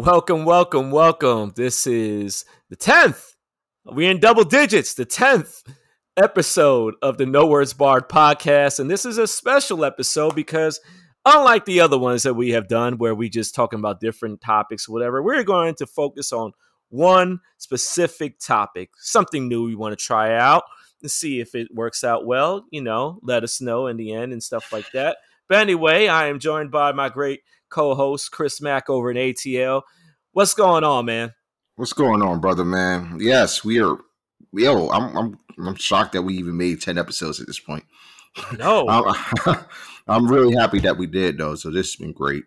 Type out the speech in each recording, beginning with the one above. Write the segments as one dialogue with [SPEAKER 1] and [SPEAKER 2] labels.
[SPEAKER 1] Welcome, welcome, welcome. This is the 10th. We're in double digits, the 10th episode of the No Words Barred podcast. And this is a special episode because, unlike the other ones that we have done where we just talking about different topics, whatever, we're going to focus on one specific topic, something new we want to try out and see if it works out well. You know, let us know in the end and stuff like that. But anyway, I am joined by my great co-host Chris Mack over in ATL. What's going on, man?
[SPEAKER 2] What's going on, brother, man? Yes, we are. Yo, I'm I'm I'm shocked that we even made ten episodes at this point.
[SPEAKER 1] No,
[SPEAKER 2] I'm, I'm really happy that we did though. So this has been great.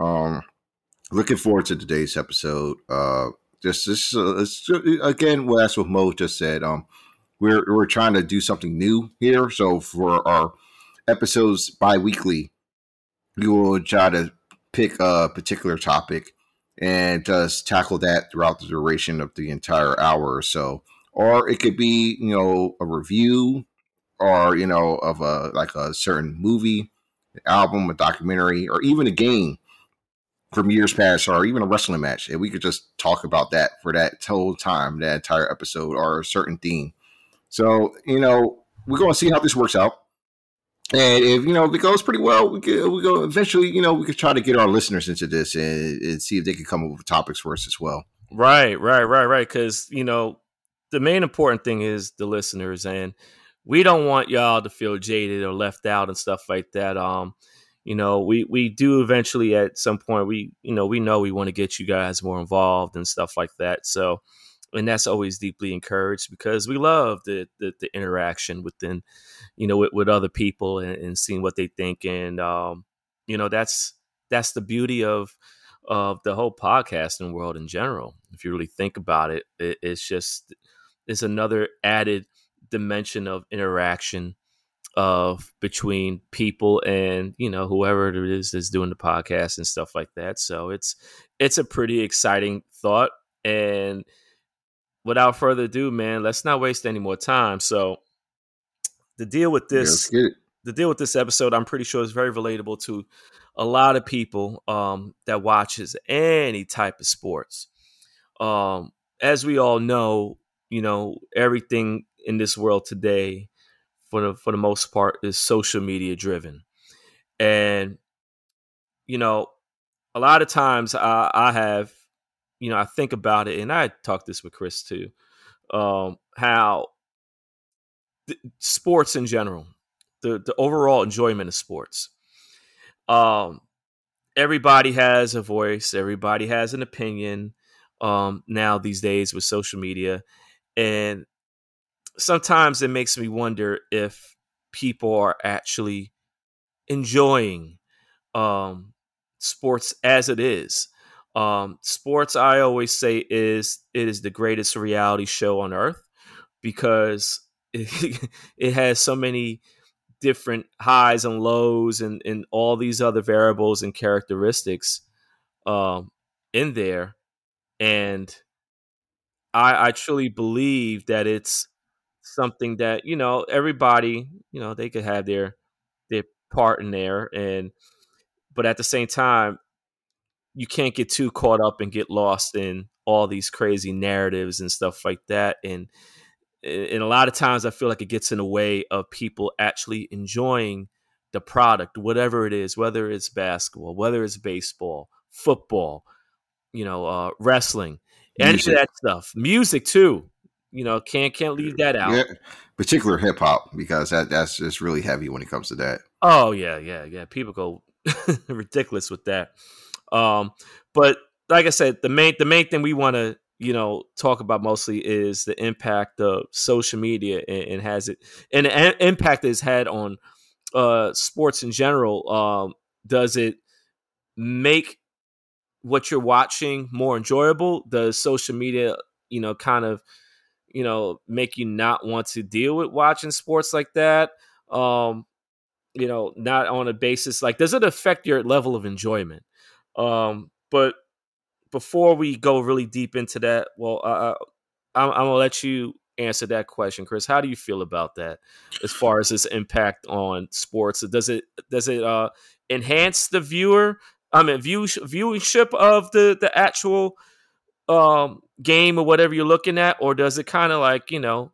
[SPEAKER 2] Um, looking forward to today's episode. Uh, just this uh, again, well, that's what Mo just said. Um, we're we're trying to do something new here. So for our episodes bi-weekly, we will try to pick a particular topic and just tackle that throughout the duration of the entire hour or so. Or it could be, you know, a review or, you know, of a like a certain movie, album, a documentary, or even a game from years past, or even a wrestling match. And we could just talk about that for that whole time, that entire episode, or a certain theme. So, you know, we're going to see how this works out. And if you know if it goes pretty well, we could we go eventually. You know, we could try to get our listeners into this and, and see if they can come up with topics for us as well.
[SPEAKER 1] Right, right, right, right. Because you know, the main important thing is the listeners, and we don't want y'all to feel jaded or left out and stuff like that. Um, you know, we we do eventually at some point. We you know we know we want to get you guys more involved and stuff like that. So and that's always deeply encouraged because we love the the, the interaction within you know with, with other people and, and, seeing what they think. And um, you know that's that's the beauty of of the whole podcasting world in general. If you really think about it, it it's just it's another added dimension of interaction of between people and you know whoever it is that's doing the podcast and stuff like that. So it's it's a pretty exciting thought. And without further ado, man, let's not waste any more time. So the deal with this,
[SPEAKER 2] yeah,
[SPEAKER 1] the deal with this episode, I'm pretty sure is very relatable to a lot of people um, that watches any type of sports. Um, as we all know, you know everything in this world today, for the for the most part, is social media driven, and you know, a lot of times I, I have you know, I think about it, and I talked this with Chris too, um, how sports in general, the the overall enjoyment of sports. Um, everybody has a voice, everybody has an opinion. Um, now these days with social media, and sometimes it makes me wonder if people are actually enjoying um, sports as it is um, sports, I always say, is it is the greatest reality show on earth because it, has so many different highs and lows and, and all these other variables and characteristics um, in there. And I, I truly believe that it's something that, you know, everybody, you know, they could have their their part in there and but at the same time you can't get too caught up and get lost in all these crazy narratives and stuff like that and and a lot of times i feel like it gets in the way of people actually enjoying the product whatever it is whether it's basketball whether it's baseball football you know uh, wrestling any of that stuff. Music too you know can't can't leave that out. Yeah,
[SPEAKER 2] particular hip-hop because that that's just really heavy when it comes to that.
[SPEAKER 1] Oh yeah yeah yeah people go ridiculous with that. Um, but like I said, the main the main thing we want to you know talk about mostly is the impact of social media and, and has it and the impact it's had on uh, sports in general. Um, does it make what you're watching more enjoyable? Does social media, you know, kind of, you know, make you not want to deal with watching sports like that? Um, you know, not on a basis like, does it affect your level of enjoyment? Um, but before we go really deep into that, well, uh, I'm, I'm, gonna let you answer that question, Chris. How do you feel about that, as far as its impact on sports? Does it does it uh, enhance the viewer I mean, view viewership of the the actual um, game or whatever you're looking at, or does it kind of like you know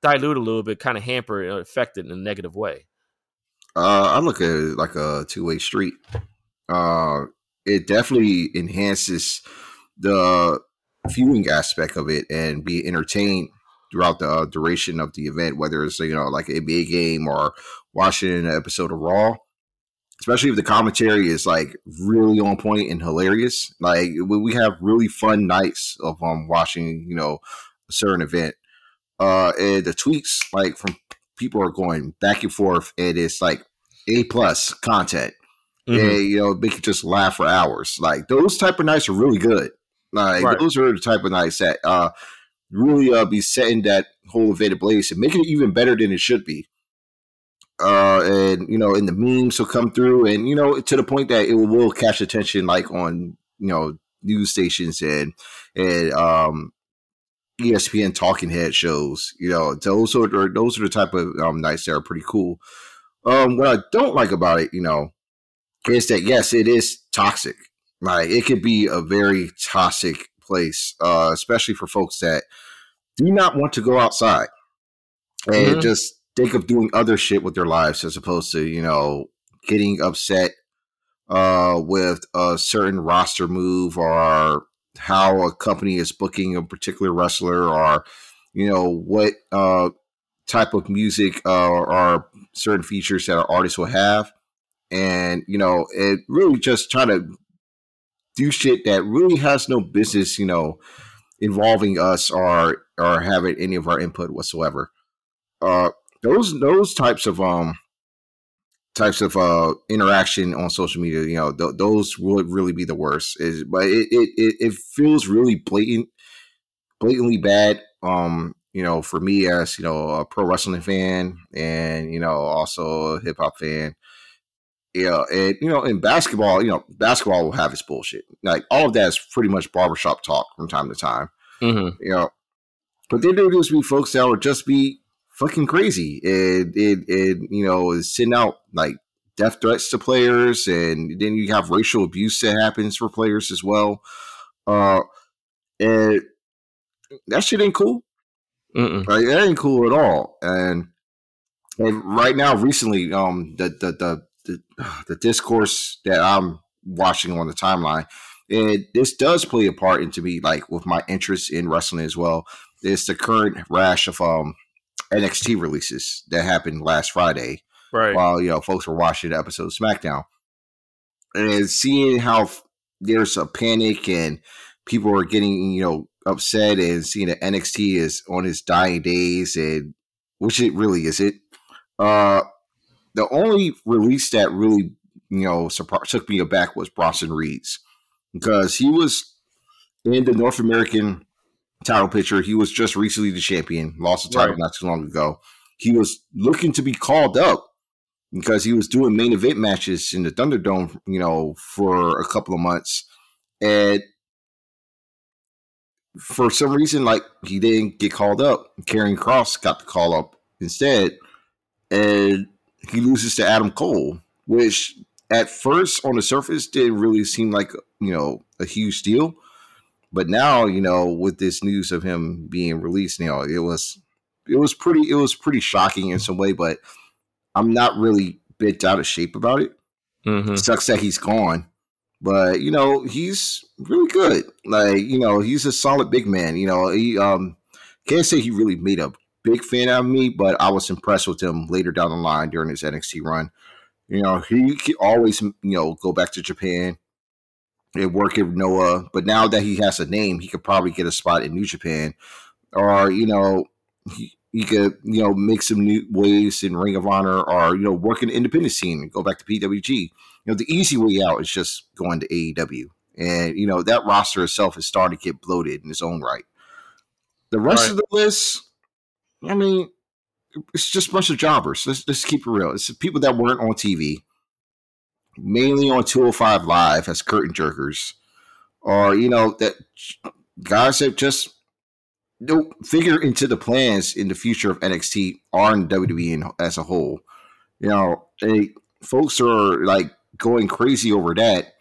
[SPEAKER 1] dilute a little bit, kind of hamper or affect it in a negative way?
[SPEAKER 2] Uh, I look at it like a two way street. Uh, it definitely enhances the viewing aspect of it and be entertained throughout the uh, duration of the event, whether it's you know like an NBA game or watching an episode of Raw. Especially if the commentary is like really on point and hilarious. Like we have really fun nights of um watching you know a certain event. Uh, and the tweets like from people are going back and forth, and it's like a plus content. Mm-hmm. And you know, make you just laugh for hours. Like those type of nights are really good. Like right. those are the type of nights that uh really uh be setting that whole event ablaze and making it even better than it should be. Uh, and you know, and the memes will come through, and you know, to the point that it will, will catch attention, like on you know news stations and and um ESPN talking head shows. You know, those are those are the type of um, nights that are pretty cool. Um, what I don't like about it, you know, is that yes, it is toxic. Like it could be a very toxic place, uh, especially for folks that do not want to go outside and mm-hmm. just think of doing other shit with their lives as opposed to you know getting upset uh, with a certain roster move or how a company is booking a particular wrestler or you know what uh, type of music uh, or certain features that our artists will have and you know it really just trying to do shit that really has no business you know involving us or or having any of our input whatsoever. Uh those those types of um types of uh interaction on social media you know th- those would really be the worst. Is but it, it it feels really blatant blatantly bad um you know for me as you know a pro wrestling fan and you know also a hip-hop fan yeah, and you know, in basketball, you know, basketball will have its bullshit. Like all of that is pretty much barbershop talk from time to time. Mm-hmm. You know, but then there will just be folks that would just be fucking crazy and it you know sending out like death threats to players, and then you have racial abuse that happens for players as well. Uh, and that shit ain't cool. Mm-mm. Like that ain't cool at all. And and right now, recently, um, the the the the, the discourse that I'm watching on the timeline. And this does play a part into me, like with my interest in wrestling as well. It's the current rash of um, NXT releases that happened last Friday,
[SPEAKER 1] right?
[SPEAKER 2] While you know folks were watching the episode of SmackDown, and seeing how there's a panic and people are getting you know upset and seeing that NXT is on its dying days, and which it really is it. Uh, the only release that really you know surprised, took me aback was Bronson Reed's because he was in the North American title picture. He was just recently the champion, lost the title right. not too long ago. He was looking to be called up because he was doing main event matches in the Thunderdome, you know, for a couple of months. And for some reason, like he didn't get called up. Karrion Kross got the call up instead. And he loses to Adam Cole, which at first on the surface didn't really seem like you know a huge deal, but now you know with this news of him being released, you know it was it was pretty it was pretty shocking in some way, but I'm not really bent out of shape about it. Mm-hmm. it sucks that he's gone, but you know he's really good. Like you know he's a solid big man. You know he um can't say he really made a big fan of me, but I was impressed with him later down the line during his NXT run. You know, he could always, you know, go back to Japan and work at Noah. But now that he has a name, he could probably get a spot in New Japan. Or, you know, he, he could, you know, make some new waves in Ring of Honor or, you know, work in the independent scene and go back to PWG. You know, the easy way out is just going to AEW. And, you know, that roster itself is starting to get bloated in its own right. The rest right. of the list, I mean, it's just a bunch of jobbers. Let's, let's keep it real. It's people that weren't on TV, mainly on 205 Live as curtain jerkers, or, you know, that guys that just don't figure into the plans in the future of NXT or in WWE as a whole. You know, they, folks are like going crazy over that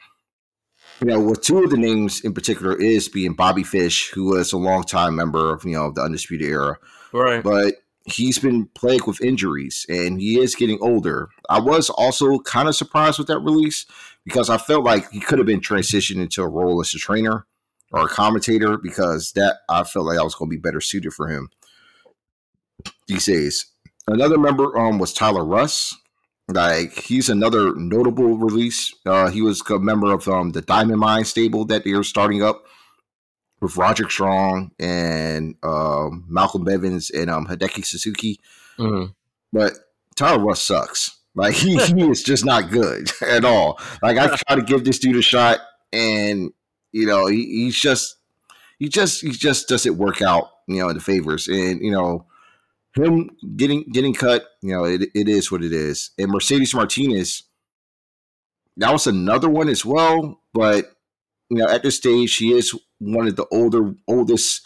[SPEAKER 2] you know, with two of the names in particular is being Bobby Fish, who was a longtime member of you know the Undisputed Era,
[SPEAKER 1] right?
[SPEAKER 2] But he's been plagued with injuries and he is getting older. I was also kind of surprised with that release because I felt like he could have been transitioned into a role as a trainer or a commentator because that I felt like I was going to be better suited for him these days. Another member um was Tyler Rust. Like he's another notable release. Uh, he was a member of um the Diamond Mine stable that they're starting up with Roderick Strong and um, Malcolm Bivens and um, Hideki Suzuki. Mm-hmm. But Tyler Rust sucks. Like he, he is just not good at all. Like I try to give this dude a shot, and you know he, he's just he just he just doesn't work out. You know in the favors, and you know him getting getting cut. You know it, it is what it is. And Mercedes Martinez, that was another one as well. But you know at this stage she is one of the older oldest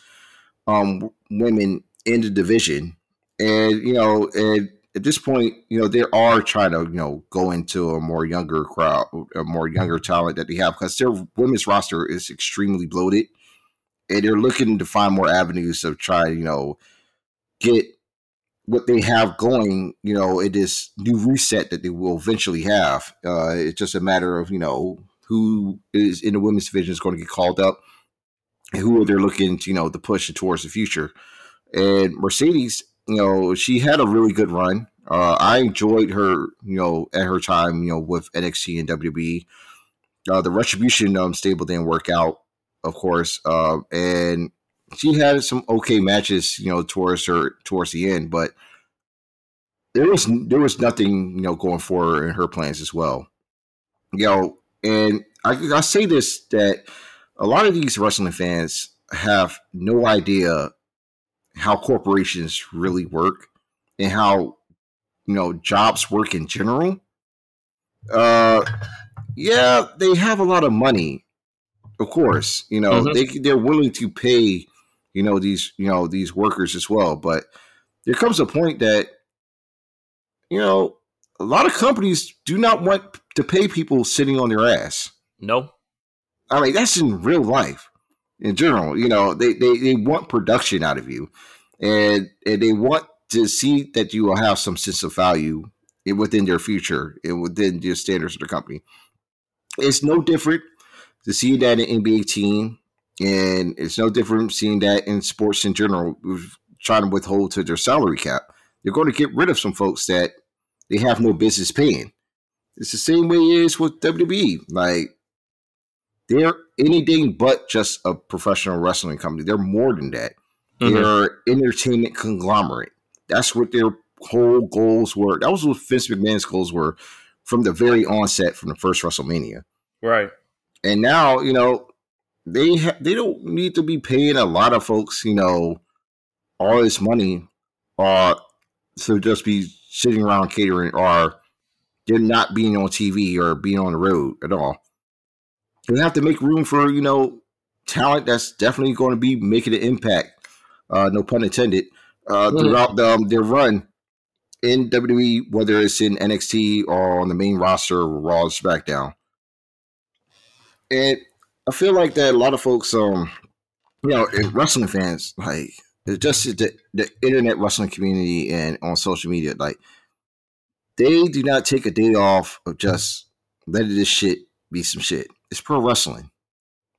[SPEAKER 2] um, women in the division, and you know, and at this point, you know, they are trying to you know go into a more younger crowd, a more younger talent that they have because their women's roster is extremely bloated, and they're looking to find more avenues to try you know get what they have going, you know, it is new reset that they will eventually have. Uh, it's just a matter of you know who is in the women's division is going to get called up who they're looking to, you know, to push towards the future. And Mercedes, you know, she had a really good run. Uh, I enjoyed her, you know, at her time, you know, with NXT and WWE. Uh, the Retribution um, stable didn't work out, of course, uh, and she had some okay matches, you know, towards her towards the end, but there was there was nothing, you know, going for her in her plans as well. You know, and I, I say this that a lot of these wrestling fans have no idea how corporations really work and how you know jobs work in general. Uh, yeah, they have a lot of money, of course. You know, mm-hmm. they they're willing to pay you know these you know these workers as well, but there comes a point that you know a lot of companies do not want to pay people sitting on their ass.
[SPEAKER 1] No.
[SPEAKER 2] I mean, that's in real life in general. You know, they, they, they want production out of you and, and they want to see that you will have some sense of value within their future and within the standards of the company. It's no different to see that in NBA team, and it's no different seeing that in sports in general, trying to withhold to their salary cap. They're going to get rid of some folks that they have no business paying. It's the same way it is with WWE. Like they're anything but just a professional wrestling company. They're more than that. Mm-hmm. They're entertainment conglomerate. That's what their whole goals were. That was what Vince McMahon's goals were from the very onset, from the first WrestleMania.
[SPEAKER 1] Right.
[SPEAKER 2] And now, you know, they ha- they don't need to be paying a lot of folks, you know, all this money, uh, to just be sitting around catering, or they're not being on TV or being on the road at all we have to make room for you know talent that's definitely going to be making an impact. Uh, no pun intended. Uh, mm-hmm. throughout the, um, their run in WWE, whether it's in NXT or on the main roster, or Raw, or SmackDown, and I feel like that a lot of folks, um, you know, wrestling fans, like just the, the internet wrestling community and on social media, like they do not take a day off of just letting this shit be some shit it's pro wrestling.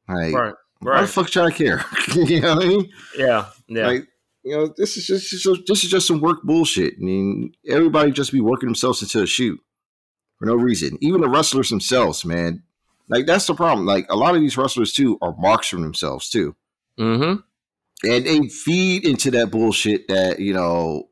[SPEAKER 2] Like, right. Right. Why the fuck should I care? you know what I mean?
[SPEAKER 1] Yeah. Yeah.
[SPEAKER 2] Like, you know, this is just, just this is just some work bullshit. I mean, everybody just be working themselves into a shoot for no reason. Even the wrestlers themselves, man. Like that's the problem. Like a lot of these wrestlers too are marks from themselves too.
[SPEAKER 1] Mm-hmm.
[SPEAKER 2] And they feed into that bullshit that you know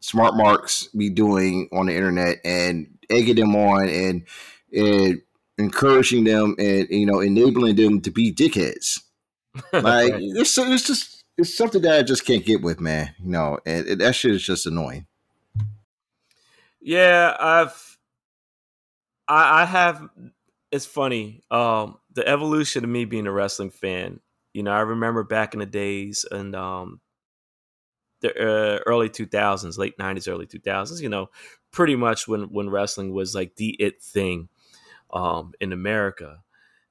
[SPEAKER 2] smart marks be doing on the internet and egging them on and and encouraging them and you know enabling them to be dickheads. Like it's, it's just it's something that I just can't get with, man. You know, and, and that shit is just annoying.
[SPEAKER 1] Yeah, I've I, I have. It's funny. Um, the evolution of me being a wrestling fan. You know, I remember back in the days and um, the uh, early 2000s, late 90s, early 2000s. You know, pretty much when when wrestling was like the it thing um, in America.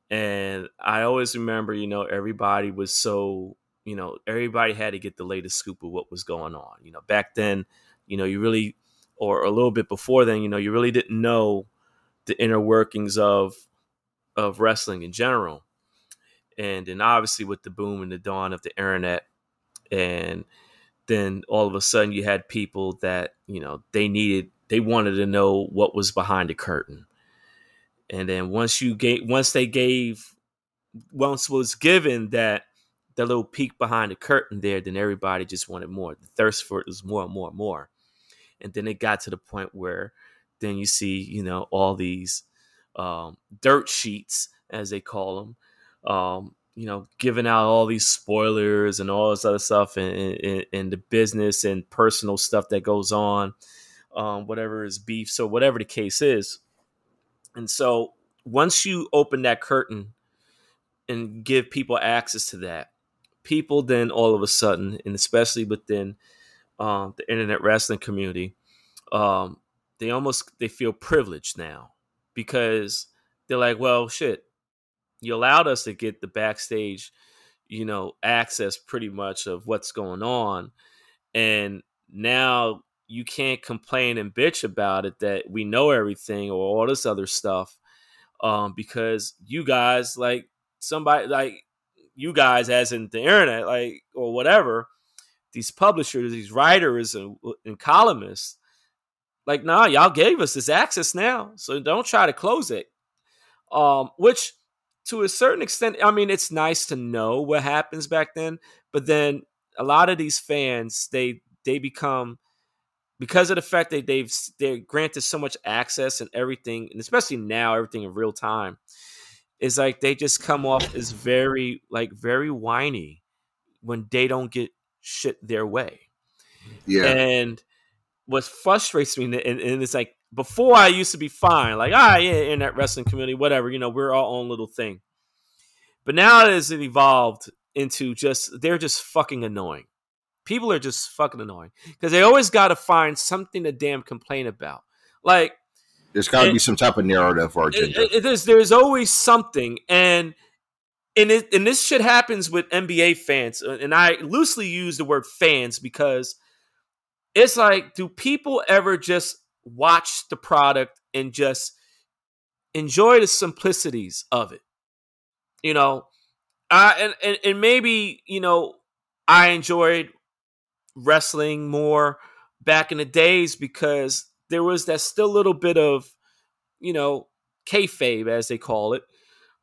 [SPEAKER 1] And I always remember, you know, everybody was so, you know, everybody had to get the latest scoop of what was going on. You know, back then, you know, you really, or a little bit before then, you know, you really didn't know the inner workings of of wrestling in general. And then obviously with the boom and the dawn of the internet and then all of a sudden you had people that, you know, they needed they wanted to know what was behind the curtain. And then once you gave once they gave once was given that the little peek behind the curtain there, then everybody just wanted more. The thirst for it was more and more and more. And then it got to the point where then you see, you know, all these um, dirt sheets, as they call them, um, you know, giving out all these spoilers and all this other stuff and, and, and the business and personal stuff that goes on, um, whatever is beef. So, whatever the case is. And so, once you open that curtain and give people access to that, people then all of a sudden, and especially within um, the internet wrestling community, um, they almost they feel privileged now because they're like, well, shit, you allowed us to get the backstage, you know, access pretty much of what's going on, and now you can't complain and bitch about it that we know everything or all this other stuff um, because you guys like somebody like you guys as in the internet like or whatever these publishers these writers and, and columnists like, nah, y'all gave us this access now, so don't try to close it. Um, which to a certain extent, I mean, it's nice to know what happens back then, but then a lot of these fans, they they become because of the fact that they've they're granted so much access and everything, and especially now, everything in real time, is like they just come off as very like very whiny when they don't get shit their way. Yeah. And what frustrates me, and, and, it's like before I used to be fine, like ah yeah, in that wrestling community, whatever, you know, we're our own little thing. But now it has evolved into just they're just fucking annoying. People are just fucking annoying because they always got to find something to damn complain about. Like
[SPEAKER 2] there's got to be some type of narrative or agenda.
[SPEAKER 1] It, it, there's there's always something, and and it, and this shit happens with NBA fans, and I loosely use the word fans because it's like, do people ever just watch the product and just enjoy the simplicities of it? You know, uh, and, and and maybe you know I enjoyed wrestling more back in the days because there was that still little bit of you know kayfabe as they call it,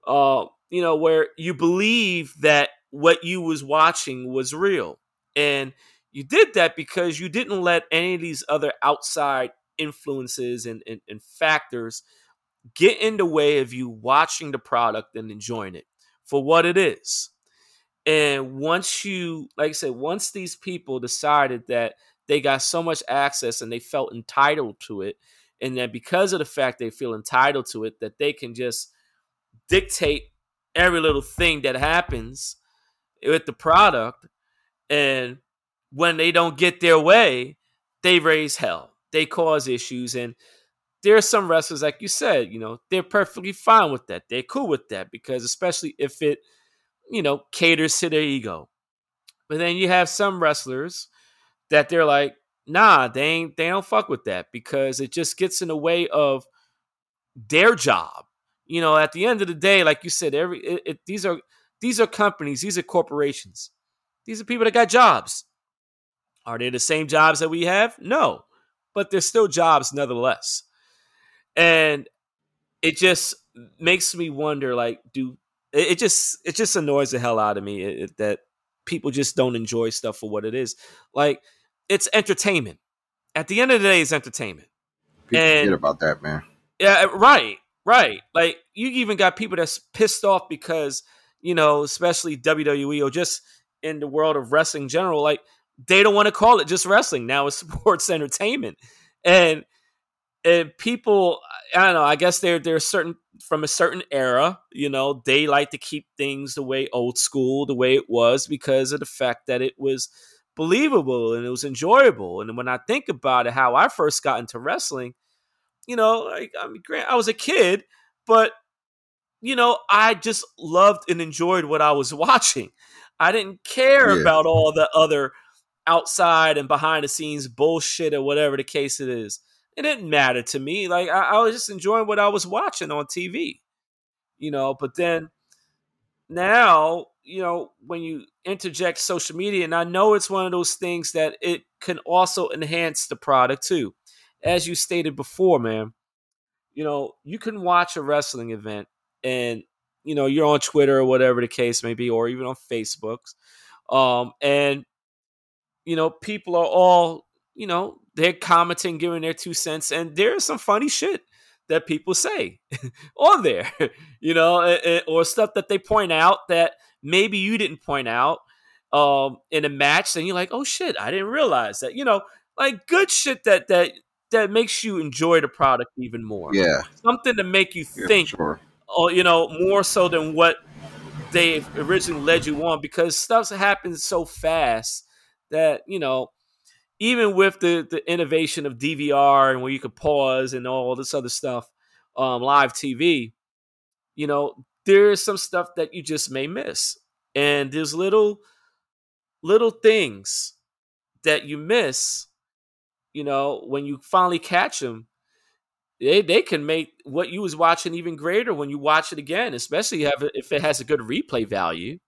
[SPEAKER 1] uh, you know, where you believe that what you was watching was real and you did that because you didn't let any of these other outside influences and, and, and factors get in the way of you watching the product and enjoying it for what it is. And once you, like I said, once these people decided that they got so much access and they felt entitled to it, and that because of the fact they feel entitled to it, that they can just dictate every little thing that happens with the product, and when they don't get their way, they raise hell. They cause issues. And there are some wrestlers, like you said, you know, they're perfectly fine with that. They're cool with that because, especially if it, you know, caters to their ego. But then you have some wrestlers that they're like, nah, they ain't, they don't fuck with that because it just gets in the way of their job. You know, at the end of the day, like you said, every it, it, these are these are companies, these are corporations, these are people that got jobs. Are they the same jobs that we have? No, but they're still jobs nonetheless. And it just makes me wonder like do it just it just annoys the hell out of me it, that people just don't enjoy stuff for what it is. Like it's entertainment. At the end of the day, it's entertainment.
[SPEAKER 2] People and, forget about that, man.
[SPEAKER 1] Yeah, eh, right, right. Like you even got people that's pissed off because you know, especially WWE or just in the world of wrestling in general, like they don't want to call it just wrestling. Now it's sports entertainment. And and people I don't know, I guess they're they're certain from a certain era, you know, they like to keep things the way old school, the way it was because of the fact that it was believable and it was enjoyable. And when I think about it, how I first got into wrestling, you know, like I mean, grant I was a kid, but you know, I just loved and enjoyed what I was watching. I didn't care
[SPEAKER 2] Yeah.
[SPEAKER 1] about all the other outside and behind the scenes bullshit or whatever the case it is. It didn't matter to me. Like I, I was just enjoying what I was watching on TV. You know, but then now, you know, when you interject social media, and I know it's one of those things that it can also enhance the product too. As you stated before, man, you know, you can watch a wrestling event and you know, you're on Twitter or whatever the case may be, or even on Facebook. Um, and you know, people are all, you know, they're commenting, giving their two cents, and there's some funny shit that people say on there, you know, or stuff that they point out that maybe you didn't point out um, in a match, and you're like, oh shit, I didn't realize that, you know, like good shit that that that makes you enjoy the product even more.
[SPEAKER 2] Yeah,
[SPEAKER 1] Something to make you
[SPEAKER 2] yeah,
[SPEAKER 1] think,
[SPEAKER 2] sure.
[SPEAKER 1] or you know, more so than what they originally led you on, because stuff happens so fast that you know even with the the innovation of DVR and where you could pause and all this other stuff, um, live TV, you know, there's some stuff that you just may miss, and there's little little things that you miss, you know, when you finally catch them. They, they can make what you was watching even greater when you watch it again, especially if it has a good replay value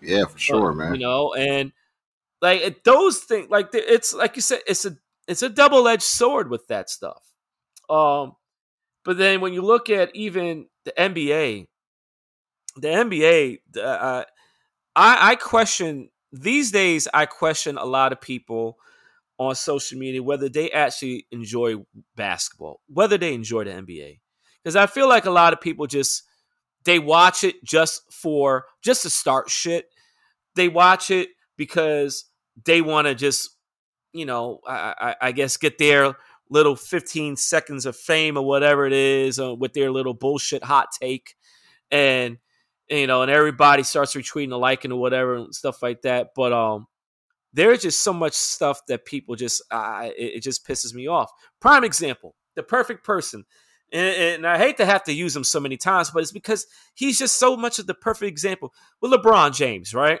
[SPEAKER 2] Yeah, for sure, man.
[SPEAKER 1] you know and like it, those things like it's like you said it's a it's a double-edged sword with that stuff. Um but then when you look at even the nba the nba uh, i i question these days i question a lot of people on social media whether they actually enjoy basketball whether they enjoy the nba because i feel like a lot of people just they watch it just for just to start shit. They watch it because they want to just you know I, I, I guess get their little 15 seconds of fame or whatever it is uh, with their little bullshit hot take. And you know and everybody starts retweeting liking or whatever and stuff like that. But um there's just so much stuff that people just uh, it, it just pisses me off. Prime example the perfect person. And, and i hate to have to use him so many times but it's because he's just so much of the perfect example. With lebron james right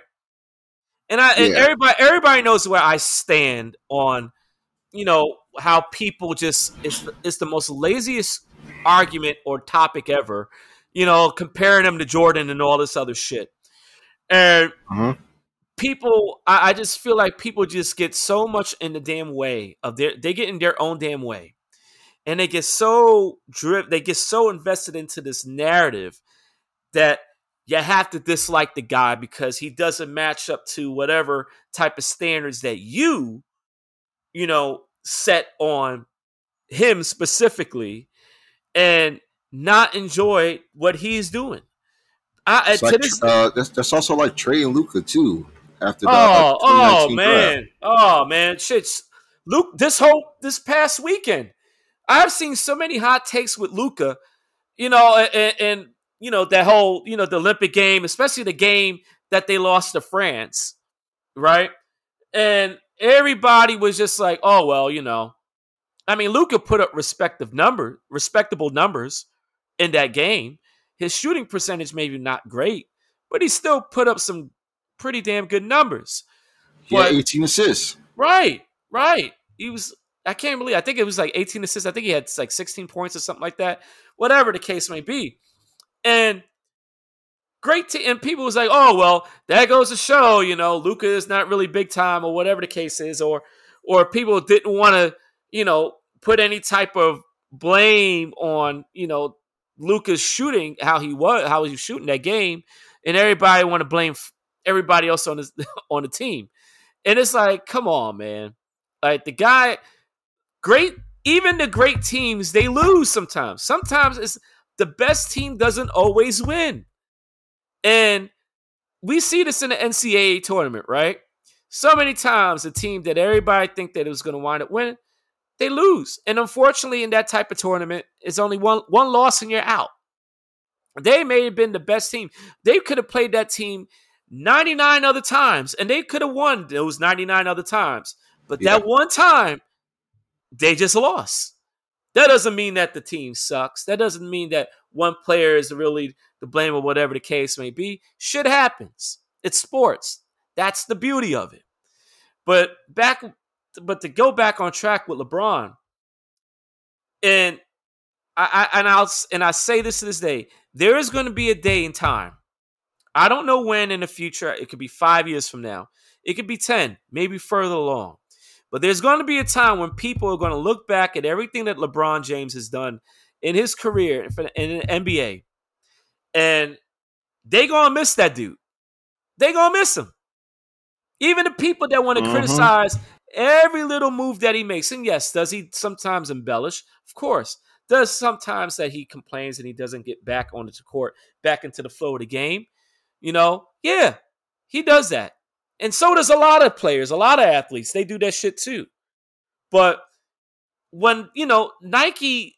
[SPEAKER 1] and I and
[SPEAKER 2] Yeah.
[SPEAKER 1] everybody everybody knows where I stand on, you know, how people just it's it's the most laziest argument or topic ever, you know, comparing him to Jordan and all this other shit. And
[SPEAKER 2] Mhm.
[SPEAKER 1] people I, I just feel like people just get so much in the damn way of their they get in their own damn way. And they get so driven they get so invested into this narrative that you have to dislike the guy because he doesn't match up to whatever type of standards that you, you know, set on him specifically and not enjoy what he's doing. I,
[SPEAKER 2] It's like,
[SPEAKER 1] this,
[SPEAKER 2] uh, that's, that's also like Trae and Luka too. After the
[SPEAKER 1] oh,
[SPEAKER 2] uh,
[SPEAKER 1] oh
[SPEAKER 2] 2019 draft.
[SPEAKER 1] man, oh man, shit's Luke. This whole this past weekend, I've seen so many hot takes with Luka. You know, and, and you know that whole you know the Olympic game, especially the game that they lost to France, right? And everybody was just like, oh well, you know. I mean, Luka put up respective number, respectable numbers in that game. His shooting percentage maybe not great, but he still put up some pretty damn good numbers. But-
[SPEAKER 2] 18 assists.
[SPEAKER 1] Right, right. He was. I can't believe. I think it was like 18 assists. I think he had like 16 points or something like that. Whatever the case may be, and great. to and people was like, "Oh well, that goes to show, you know, Luka is not really big time, or whatever the case is, or or people didn't want to, you know, put any type of blame on, you know, Luka's shooting, how he was, how he was shooting that game, and everybody want to blame everybody else on his on the team." And it's like, come on, man. Like the guy, great. Even the great teams, they lose sometimes. Sometimes it's the best team doesn't always win. And we see this in the NCAA tournament, right? So many times a team that everybody think that it was going to wind up winning, they lose. And unfortunately, in that type of tournament, it's only one one loss and you're out. They may have been the best team. They could have played that team 99 other times and they could have won those 99 other times. But
[SPEAKER 2] Yeah.
[SPEAKER 1] that one time, they just lost. That doesn't mean that the team sucks. That doesn't mean that one player is really the blame or whatever the case may be. Shit happens. It's sports. That's the beauty of it. But back, but to go back on track with LeBron, and I, I and I'll and I say this to this day, there is going to be a day in time. I don't know when in the future. It could be five years from now. It could be ten, maybe further along. But there's going to be a time when people are going to look back at everything that LeBron James has done in his career in the NBA, and they gonna miss that dude. They gonna miss him. Even the people that want to mm-hmm. criticize every little move that he makes, and yes, does he sometimes embellish? Of course. Does sometimes that he complains and he doesn't get back onto the court, back into the flow of the game? You know, yeah, he does that. And so does a lot of players, a lot of athletes. They do that shit too. But when, you know, Nike,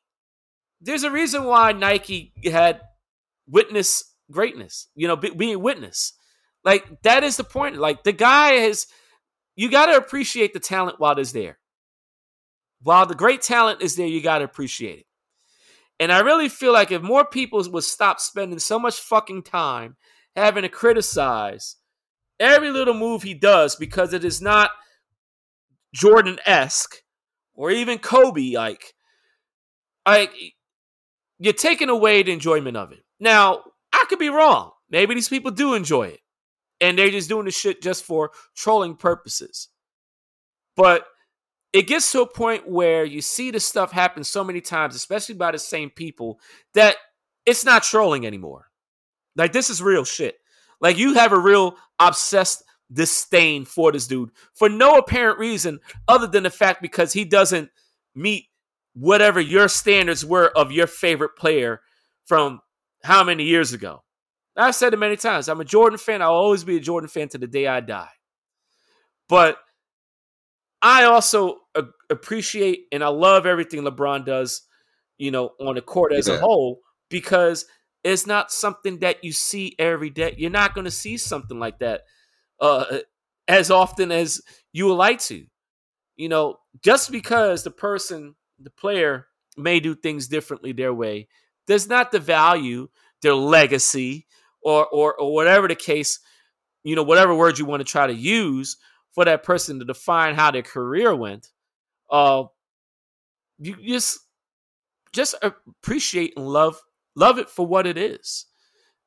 [SPEAKER 1] there's a reason why Nike had witness greatness, you know, be, being witness. Like, that is the point. Like, the guy has, you got to appreciate the talent while it's there. While the great talent is there, you got to appreciate it. And I really feel like if more people would stop spending so much fucking time having to criticize every little move he does because it is not Jordan esque or even Kobe like. Like you're taking away the enjoyment of it. Now, I could be wrong. Maybe these people do enjoy it. And they're just doing the shit just for trolling purposes. But it gets to a point where you see this stuff happen so many times, especially by the same people, that it's not trolling anymore. Like this is real shit. Like you have a real obsessed disdain for this dude for no apparent reason other than the fact because he doesn't meet whatever your standards were of your favorite player from how many years ago. I've said it many times. I'm a Jordan fan. I'll always be a Jordan fan to the day I die. But I also a- appreciate and I love everything LeBron does, you know, on the court as yeah. a whole because it's not something that you see every day. You're not going to see something like that uh, as often as you would like to. You know, just because the person, the player, may do things differently their way, does not devalue their legacy or or or whatever the case. You know, whatever word you want to try to use for that person to define how their career went. Uh, you just just appreciate and love love it for what it is.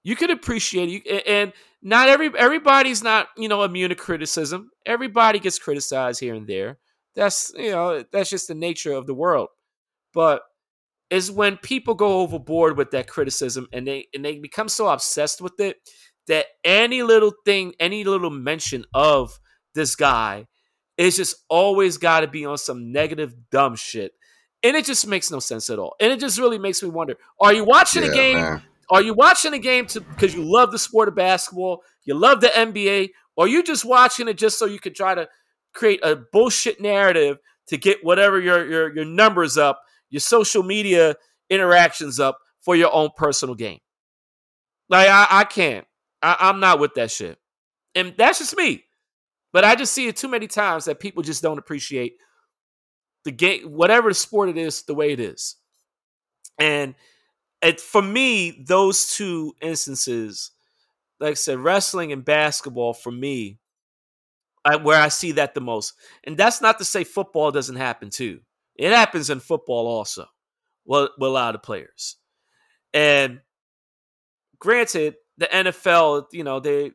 [SPEAKER 1] You can appreciate it, and not every everybody's not you know immune to criticism. Everybody gets criticized here and there. That's you know that's just the nature of the world. But is when people go overboard with that criticism and they and they become so obsessed with it that any little thing, any little mention of this guy is just always got to be on some negative dumb shit and it just makes no sense at all. And it just really makes me wonder: Are you watching yeah, a game? Man. Are you watching a game to because you love the sport of basketball? You love the NBA, or you just watching it just so you could try to create a bullshit narrative to get whatever your your your numbers up, your social media interactions up for your own personal gain? Like I, I can't. I, I'm not with that shit, and that's just me. But I just see it too many times that people just don't appreciate the game, whatever sport it is, the way it is. And it, for me, those two instances, like I said, wrestling and basketball, for me, I, where I see that the most. And that's not to say football doesn't happen too. It happens in football also, with a lot of players. And granted, the NFL, you know, they,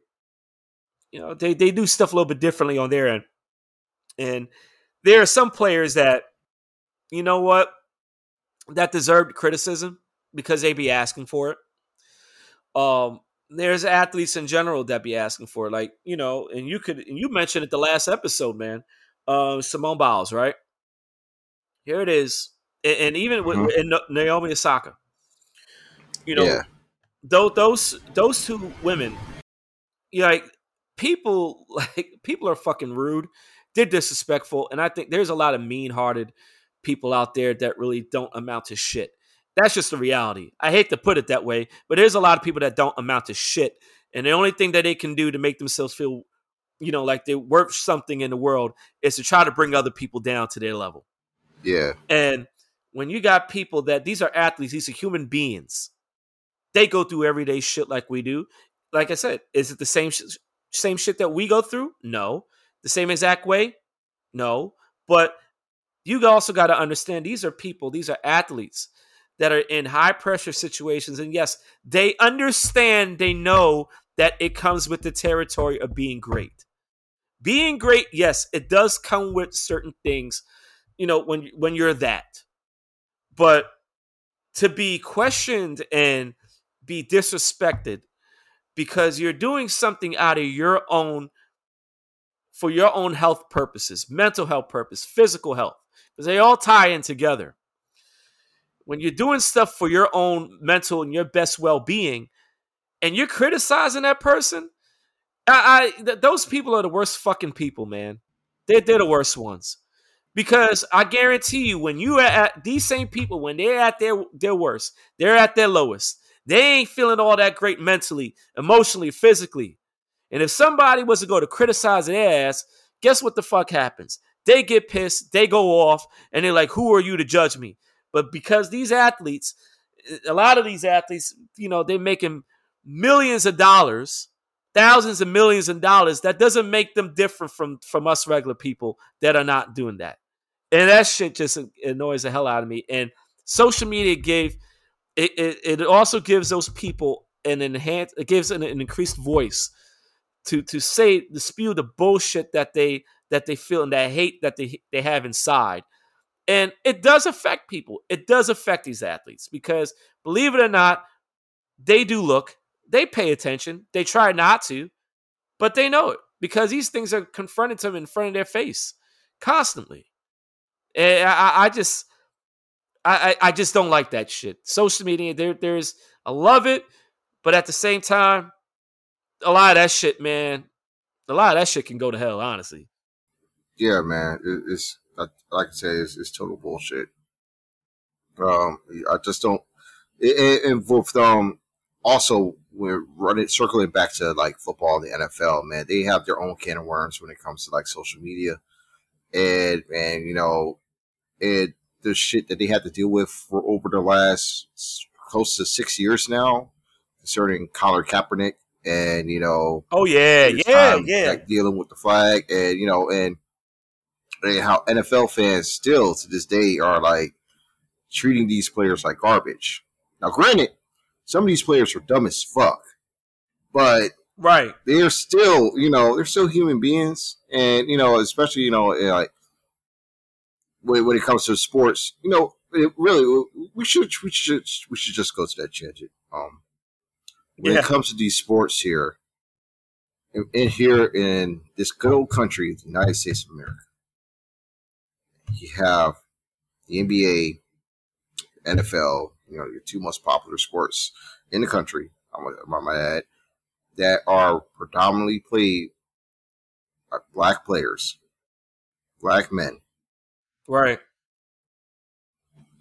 [SPEAKER 1] you know, they they do stuff a little bit differently on their end. And there are some players that, you know what, that deserved criticism because they be asking for it. Um, there's athletes in general that be asking for it, like you know, and you could, and you mentioned it the last episode, man. Uh, Simone Biles, right? Here it is, and, and even mm-hmm. with and Naomi Osaka. You know, yeah. those those those two women, you know, like people like people are fucking rude they're disrespectful, and I think there's a lot of mean-hearted people out there that really don't amount to shit. That's just the reality. I hate to put it that way, but there's a lot of people that don't amount to shit, and the only thing that they can do to make themselves feel, you know, like they're worth something in the world is to try to bring other people down to their level.
[SPEAKER 2] Yeah,
[SPEAKER 1] and when you got people that these are athletes, these are human beings. They go through everyday shit like we do. Like I said, is it the same sh- same shit that we go through? No. The same exact way? No. But you also got to understand these are people, these are athletes that are in high pressure situations. And yes, they understand, they know that it comes with the territory of being great. Being great, yes, it does come with certain things, you know, when when you're that. But to be questioned and be disrespected because you're doing something out of your own for your own health purposes, mental health purpose, physical health, because they all tie in together. When you're doing stuff for your own mental and your best well-being, and you're criticizing that person, I, I th- those people are the worst fucking people, man. They're, they're the worst ones. Because I guarantee you, when you are at these same people, when they're at their their worst, they're at their lowest. They ain't feeling all that great mentally, emotionally, physically. And if somebody was to go to criticize their ass, guess what the fuck happens? They get pissed, they go off, and they're like, Who are you to judge me? But because these athletes, a lot of these athletes, you know, they're making millions of dollars, thousands of millions of dollars, that doesn't make them different from, from us regular people that are not doing that. And that shit just annoys the hell out of me. And social media gave it, it, it also gives those people an enhanced it gives an, an increased voice to to say to spew the bullshit that they that they feel and that hate that they they have inside. And it does affect people. It does affect these athletes because believe it or not, they do look, they pay attention. They try not to, but they know it because these things are confronted to them in front of their face constantly. Eh, and I, I just I, I just don't like that shit. Social media, there there's I love it, but at the same time, a lot of that shit, man, a lot of that shit can go to hell, honestly.
[SPEAKER 2] Yeah, man, it, it's like I say, it's, it's total bullshit. Um, I just don't. It, it, and with um, also we're running circling back to like football, the NFL, man, they have their own can of worms when it comes to like social media, and and you know, and the shit that they had to deal with for over the last close to six years now concerning Colin Kaepernick and you know,
[SPEAKER 1] oh yeah, yeah, yeah,
[SPEAKER 2] like dealing with the flag, and you know, and, and how NFL fans still to this day are like treating these players like garbage. Now, granted, some of these players are dumb as fuck, but
[SPEAKER 1] right,
[SPEAKER 2] they're still, you know, they're still human beings, and you know, especially you know, like when, when it comes to sports, you know, really, we should we should we should just go to that tangent. Um, when yeah. it comes to these sports here, in, in, here in this good old country, the United States of America, you have the NBA, NFL, you know, your two most popular sports in the country, I might add, that are predominantly played by black players, black men.
[SPEAKER 1] Right.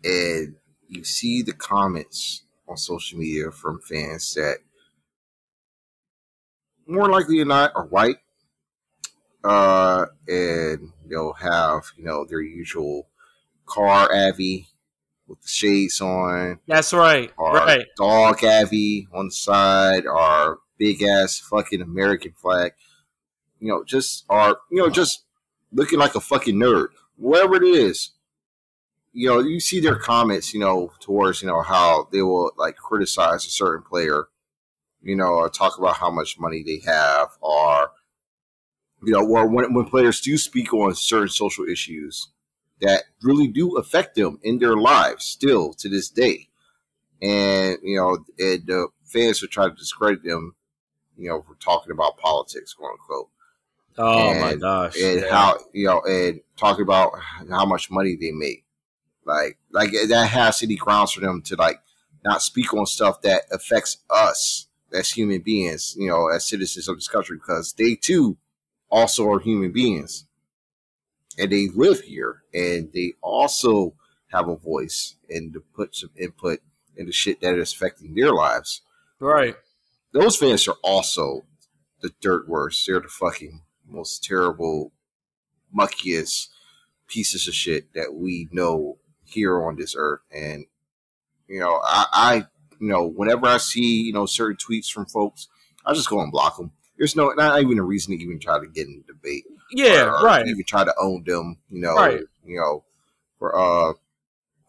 [SPEAKER 2] And you see the comments on social media from fans that more likely than not are white, uh, and they'll have you know their usual car Avi with the shades on.
[SPEAKER 1] That's right.
[SPEAKER 2] Or
[SPEAKER 1] right.
[SPEAKER 2] dog Avi on the side, or big ass fucking American flag. You know, just are you know just looking like a fucking nerd, whatever it is. You know, you see their comments, you know, towards you know how they will like criticize a certain player you know, or talk about how much money they have, or you know, or when when players do speak on certain social issues that really do affect them in their lives still to this day, and you know, and the fans are trying to discredit them, you know, for talking about politics, quote unquote.
[SPEAKER 1] Oh and, my gosh!
[SPEAKER 2] And yeah. how you know, and talking about how much money they make, like like that has any grounds for them to like not speak on stuff that affects us as human beings, you know, as citizens of this country, because they too also are human beings. And they live here and they also have a voice and to put some input into shit that is affecting their lives.
[SPEAKER 1] Right.
[SPEAKER 2] Those fans are also the dirt worst. They're the fucking most terrible, muckiest pieces of shit that we know here on this earth. And, you know, I, I you know, whenever I see you know certain tweets from folks, I just go and block them. There's no not even a reason to even try to get in debate.
[SPEAKER 1] Yeah,
[SPEAKER 2] or, or
[SPEAKER 1] right.
[SPEAKER 2] Even try to own them, you know,
[SPEAKER 1] Right.
[SPEAKER 2] you know, for uh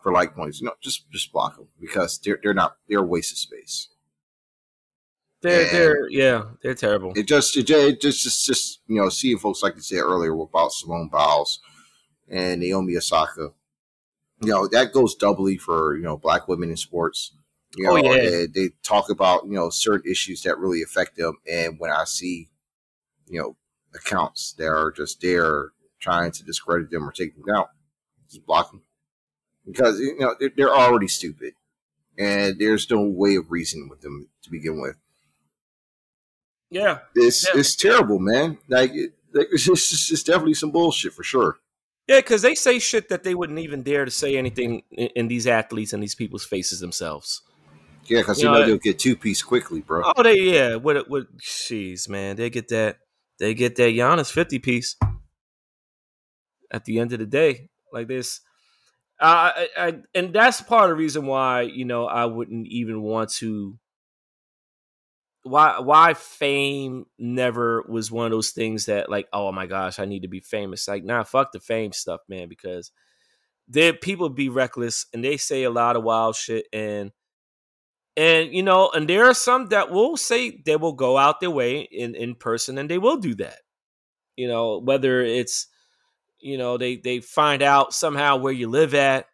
[SPEAKER 2] for like points. You know, just just block them because they're they're not they're a waste of space.
[SPEAKER 1] They're
[SPEAKER 2] And-
[SPEAKER 1] they're yeah, they're terrible.
[SPEAKER 2] It just it just it just just, just you know seeing folks like you said earlier about Simone Biles and Naomi Osaka. You know that goes doubly for you know black women in sports. You
[SPEAKER 1] Oh,
[SPEAKER 2] know,
[SPEAKER 1] yeah.
[SPEAKER 2] they, they talk about you know certain issues that really affect them, and when I see you know accounts that are just there trying to discredit them or take them down, just block them because you know they're, they're already stupid, and there's no way of reasoning with them to begin with.
[SPEAKER 1] Yeah.
[SPEAKER 2] It's
[SPEAKER 1] Yeah.
[SPEAKER 2] it's terrible, man. Like it, like, it's, just, it's definitely some bullshit for sure.
[SPEAKER 1] Yeah, because they say shit that they wouldn't even dare to say anything in, in these athletes and these people's faces themselves.
[SPEAKER 2] Yeah, because
[SPEAKER 1] You know,
[SPEAKER 2] know they'll get two piece quickly, bro.
[SPEAKER 1] Oh, they yeah. What what? Jeez, man, they get that. They get that Giannis fifty piece. At the end of the day, like this, I, I, I and that's part of the reason why you know I wouldn't even want to. Why why fame never was one of those things that like oh my gosh I need to be famous like nah fuck the fame stuff man because there people be reckless and they say a lot of wild shit and and you know, and there are some that will say they will go out their way in in person, and they will do that. You know, whether it's you know they they find out somehow where you live at,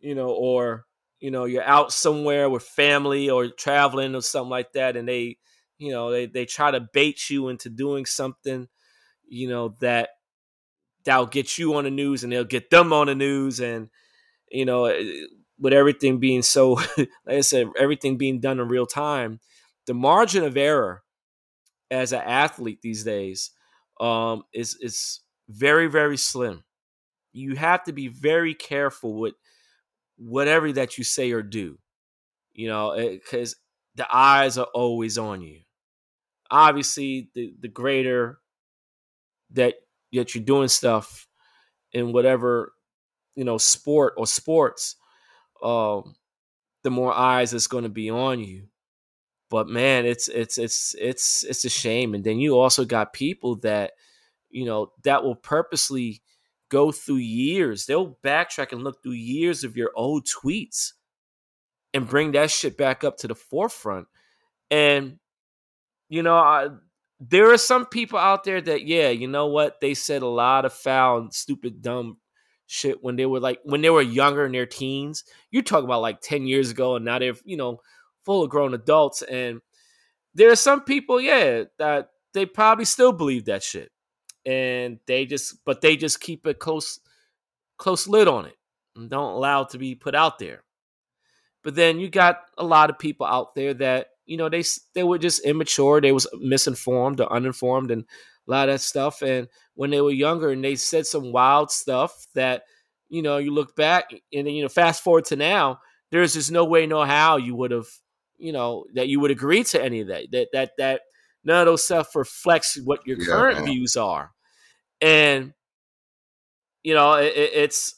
[SPEAKER 1] you know, or you know you're out somewhere with family or traveling or something like that, and they you know they they try to bait you into doing something, you know that that'll get you on the news, and they'll get them on the news, and you know eh, with everything being so like I said, everything being done in real time, the margin of error as an athlete these days um, is is very very slim. You have to be very careful with whatever that you say or do, you know, because the eyes are always on you. Obviously, the the greater that that you're doing stuff in whatever you know sport or sports um, the more eyes that's going to be on you. But man, it's it's it's it's it's a shame. And then you also got people that you know that will purposely go through years. They'll backtrack and look through years of your old tweets and mm-hmm. bring that shit back up to the forefront. And you know, I, there are some people out there that yeah, you know what? They said a lot of foul and stupid dumb shit when they were like when they were younger in their teens. You're talking about like 10 years ago and now they're, you know, full of grown adults and there are some people, yeah, that they probably still believe that shit. And they just but they just keep a close close lid on it and don't allow it to be put out there. But then you got a lot of people out there that, you know, they they were just immature, they was misinformed or uninformed and a lot of that stuff and when they were younger and they said some wild stuff that you know you look back and then you know fast forward to now there's just no way no how you would have you know that you would agree to any of that that that that none of those stuff reflects what your
[SPEAKER 2] Yeah,
[SPEAKER 1] current
[SPEAKER 2] man.
[SPEAKER 1] views are and you know it, it- it's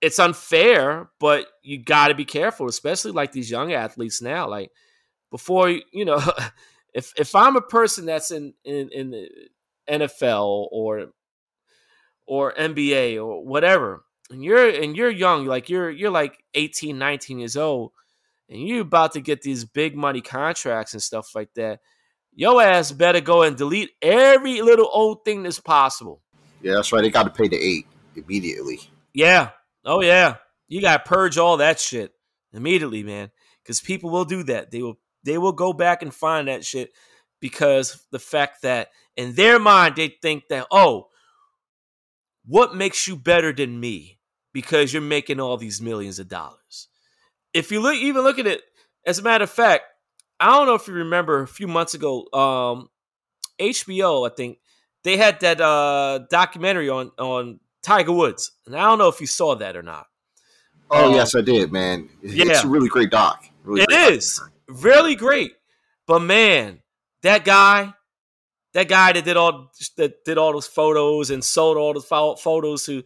[SPEAKER 1] it's unfair but you got to be careful especially like these young athletes now like before you you know if if i'm a person that's in in in the NFL or or NBA or whatever, and you're and you're young, like you're you're like 18, 19 years old, and you're about to get these big money contracts and stuff like that, your ass better go and delete every little old thing that's possible.
[SPEAKER 2] Yeah, that's right. They got to pay the eight immediately.
[SPEAKER 1] Yeah. Oh yeah. You gotta purge all that shit immediately, man. Because people will do that. They will they will go back and find that shit because the fact that in their mind they think that, oh, what makes you better than me? Because you're making all these millions of dollars. If you look even look at it, as a matter of fact, I don't know if you remember a few months ago, um, HBO, I think, they had that uh documentary on on Tiger Woods. And I don't know if you saw that or not.
[SPEAKER 2] Oh
[SPEAKER 1] Um,
[SPEAKER 2] yes, I did, man.
[SPEAKER 1] Yeah.
[SPEAKER 2] It's a really great doc. Really
[SPEAKER 1] It
[SPEAKER 2] great
[SPEAKER 1] is
[SPEAKER 2] documentary.
[SPEAKER 1] really great. But man, that guy, that guy that did all that did all those photos and sold all those photos to,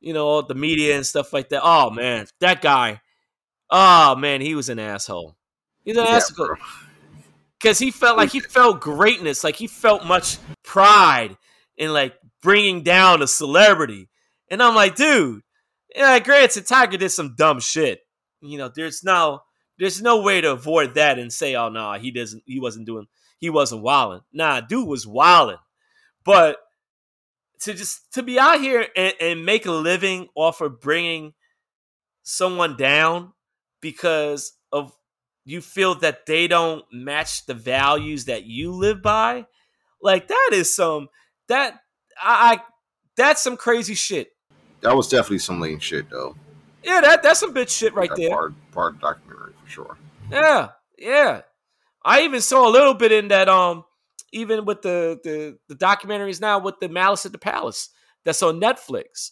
[SPEAKER 1] you know, the media and stuff like that. Oh man, that guy. Oh man, he was an asshole. He's an
[SPEAKER 2] Yeah,
[SPEAKER 1] asshole
[SPEAKER 2] bro.
[SPEAKER 1] because he felt like he felt greatness, like he felt much pride in like bringing down a celebrity. And I'm like, dude, yeah, granted, Tiger did some dumb shit. You know, there's no, there's no way to avoid that and say, oh no, he doesn't, he wasn't doing, he wasn't wilding. Nah, dude was wilding. But to just to be out here and, and make a living off of bringing someone down because you feel that they don't match the values that you live by like that is some that i, I that's some crazy shit
[SPEAKER 2] That was definitely some lame shit, though.
[SPEAKER 1] yeah that that's some bitch shit right
[SPEAKER 2] that
[SPEAKER 1] there
[SPEAKER 2] Part, part of the documentary for sure.
[SPEAKER 1] yeah yeah i even saw a little bit in that um even with the the, the documentaries now with the malice at the palace that's on netflix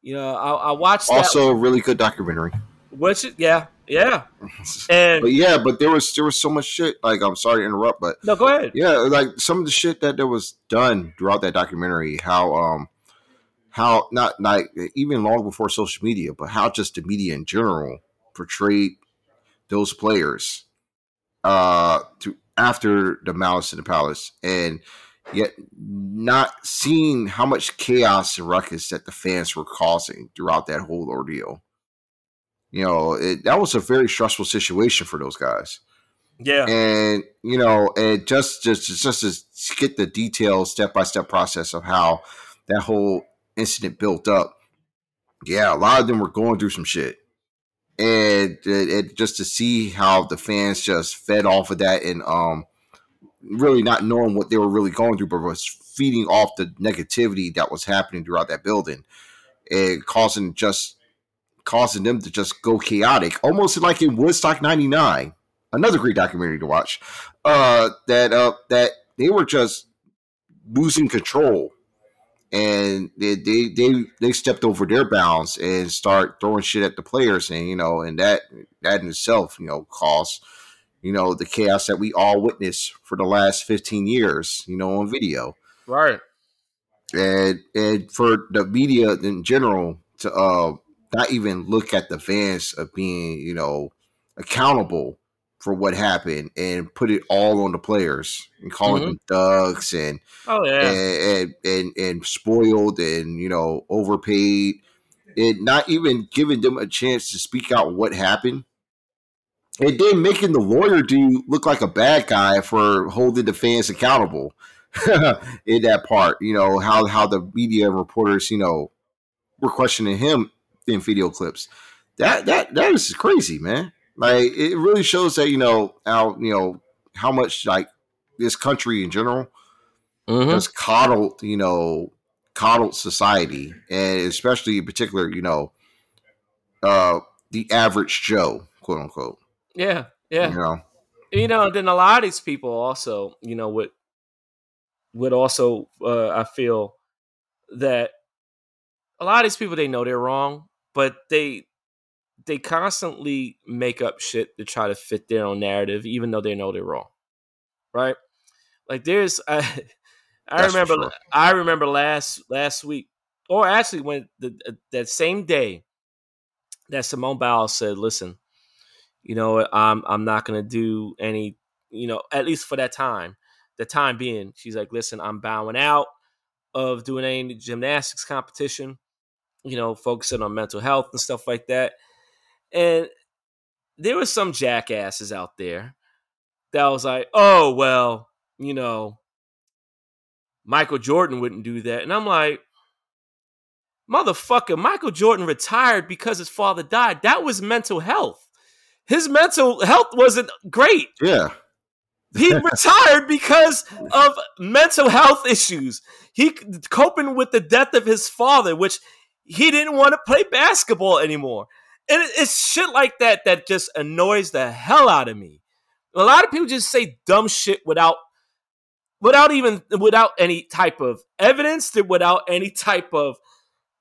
[SPEAKER 1] you know i, I watched
[SPEAKER 2] Also, a really good documentary.
[SPEAKER 1] which yeah yeah and
[SPEAKER 2] but yeah, but there was there was so much shit. Like, I'm sorry to interrupt, but
[SPEAKER 1] no go ahead
[SPEAKER 2] yeah, like some of the shit that there was done throughout that documentary, how um how not like even long before social media, but how just the media in general portrayed those players uh to after the malice in the palace and yet not seeing how much chaos and ruckus that the fans were causing throughout that whole ordeal. You know, it, that was a very stressful situation for those guys.
[SPEAKER 1] Yeah.
[SPEAKER 2] And you know and just just just to get the detailed step by step process of how that whole incident built up yeah a lot of them were going through some shit. And it, it just to see how the fans just fed off of that and um really not knowing what they were really going through but was feeding off the negativity that was happening throughout that building and causing just causing them to just go chaotic almost like in woodstock 99 another great documentary to watch. Uh, that uh, that they were just losing control, and they, they they they stepped over their bounds and start throwing shit at the players, and you know, and that that in itself, you know, caused you know the chaos that we all witnessed for the last fifteen years, you know, on video,
[SPEAKER 1] right
[SPEAKER 2] and and for the media in general to uh not even look at the fans of being you know accountable for what happened and put it all on the players and calling
[SPEAKER 1] Mhm.
[SPEAKER 2] them thugs and,
[SPEAKER 1] oh yeah
[SPEAKER 2] and and and spoiled and you know overpaid and not even giving them a chance to speak out what happened and then making the lawyer do look like a bad guy for holding the fans accountable in that part you know how how the media reporters you know were questioning him in video clips. That that that is crazy man. Like it really shows that you know how you know how much like this country in general
[SPEAKER 1] Mhm.
[SPEAKER 2] has coddled you know coddled society and especially in particular you know uh the average joe quote unquote.
[SPEAKER 1] Yeah yeah.
[SPEAKER 2] You know?
[SPEAKER 1] You know then a lot of these people also you know would would also uh, i feel that a lot of these people they know they're wrong but they they constantly make up shit to try to fit their own narrative even though they know they're wrong right? Like there's i i
[SPEAKER 2] That's
[SPEAKER 1] remember
[SPEAKER 2] sure.
[SPEAKER 1] i remember last last week or actually when the, that same day that simone biles said listen you know i'm i'm not going to do any you know at least for that time the time being she's like listen i'm bowing out of doing any gymnastics competition you know focusing on mental health and stuff like that. And there was some jackasses out there that was like oh well you know michael jordan wouldn't do that. And i'm like motherfucker michael jordan retired because his father died. That was mental health. His mental health wasn't great.
[SPEAKER 2] Yeah.
[SPEAKER 1] He retired because of mental health issues. He coping with the death of his father, which he didn't want to play basketball anymore. And it's shit like that that just annoys the hell out of me. A lot of people just say dumb shit without without even without any type of evidence, without any type of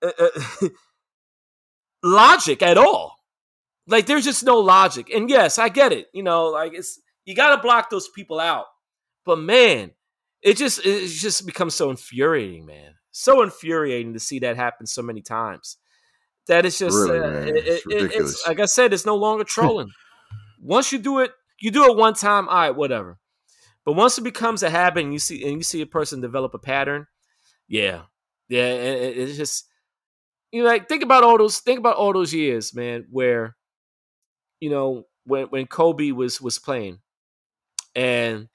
[SPEAKER 1] uh, uh, logic at all. Like there's just no logic. And yes, I get it. You know, like it's you got to block those people out. But man, it just it just becomes so infuriating, man. So infuriating to see that happen so many times. that it's just really, uh, it, it's, it, it's like I said, it's no longer trolling. once you do it, you do it one time, all right, whatever. But once it becomes a habit, and you see and you see a person develop a pattern, yeah, yeah, it, it's just you know, like think about all those think about all those years, man, where you know when when Kobe was was playing, and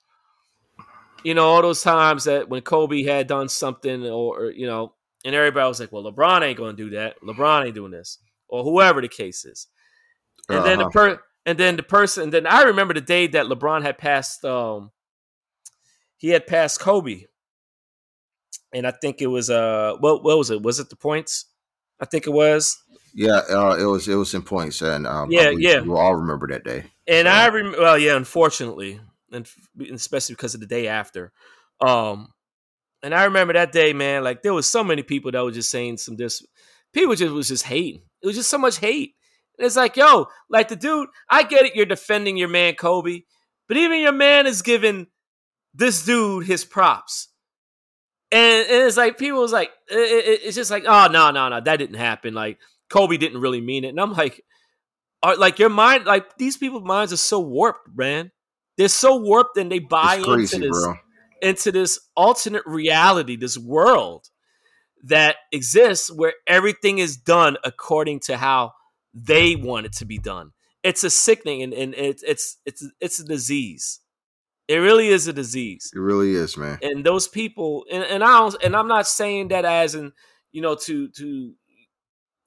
[SPEAKER 1] you know all those times that when Kobe had done something, or, or you know, and everybody was like, "Well, LeBron ain't going to do that. LeBron ain't doing this," or whoever the case is. And uh-huh. then the uh-huh. per and then the person, and then I remember the day that LeBron had passed. Um, he had passed Kobe, and I think it was uh, what what was it? Was it the points? I think it was.
[SPEAKER 2] Yeah, uh, it was. It was in points, and um,
[SPEAKER 1] yeah, yeah,
[SPEAKER 2] we all remember that day.
[SPEAKER 1] And so. I remember. Well, yeah, unfortunately, and especially because of the day after. Um, and I remember that day, man. Like there was so many people that were just saying some this. People just was just hating. It was just so much hate. And it's like, yo, like the dude. I get it. You're defending your man Kobe, but even your man is giving this dude his props. And, and it's like people was like, it, it, it's just like, oh no, no, no, that didn't happen. Like Kobe didn't really mean it. And I'm like, are, like your mind, like these people's minds are so warped, man. They're so warped and they buy crazy, into this bro. into this alternate reality, this world that exists where everything is done according to how they want it to be done. It's a sickening and, and it, it's it's it's a disease. It really is a disease.
[SPEAKER 2] It really is, man.
[SPEAKER 1] And those people, and, and I don't, and I'm not saying that as in, you know, to to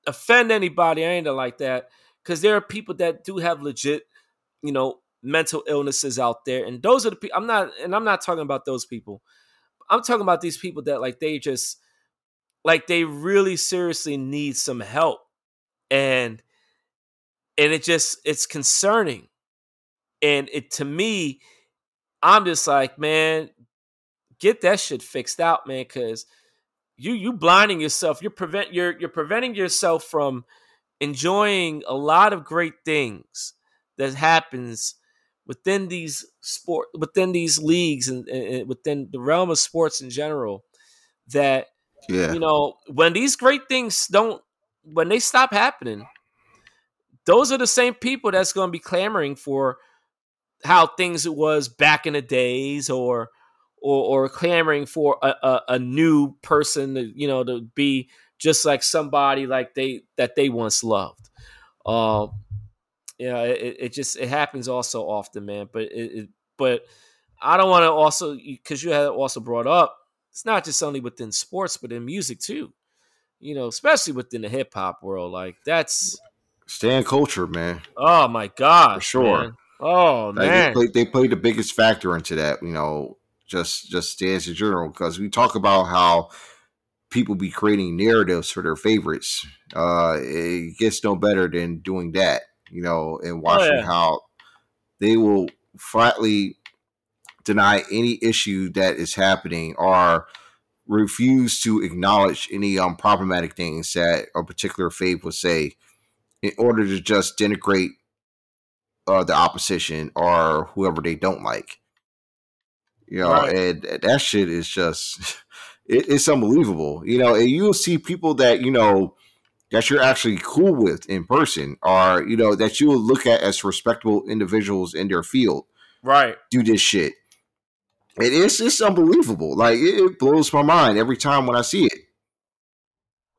[SPEAKER 1] offend anybody or anything like that, because there are people that do have legit, you know, mental illnesses out there, and those are the people. I'm not, and I'm not talking about those people. I'm talking about these people that like they just, like they really seriously need some help, and and it just it's concerning, and it to me I'm just like, man, get that shit fixed out, man, because you you blinding yourself. You're prevent you're you're preventing yourself from enjoying a lot of great things that happens within these sport within these leagues and, and within the realm of sports in general. That yeah. you know when these great things don't when they stop happening, those are the same people that's going to be clamoring for how things it was back in the days or or, or clamoring for a, a, a, new person to, you know to be just like somebody like they that they once loved um you know it, it just it happens also often man but it, it but i don't want to also because you had also brought up it's not just only within sports but in music too you know especially within the hip-hop world like that's
[SPEAKER 2] stan culture man
[SPEAKER 1] oh my god
[SPEAKER 2] for sure
[SPEAKER 1] man. Oh like man,
[SPEAKER 2] they played, they played the biggest factor into that. You know, just just dance in general because we talk about how people be creating narratives for their favorites. Uh, it gets no better than doing that. You know, and watching oh, yeah. how they will flatly deny any issue that is happening or refuse to acknowledge any um, problematic things that a particular faith would say in order to just denigrate uh, the opposition or whoever they don't like. You know, right. and that shit is just it, it's unbelievable. You know, and you'll see people that you know that you're actually cool with in person, or you know that you will look at as respectable individuals in their field,
[SPEAKER 1] right?
[SPEAKER 2] Do this shit. It is just unbelievable. Like it, blows my mind every time when I see it.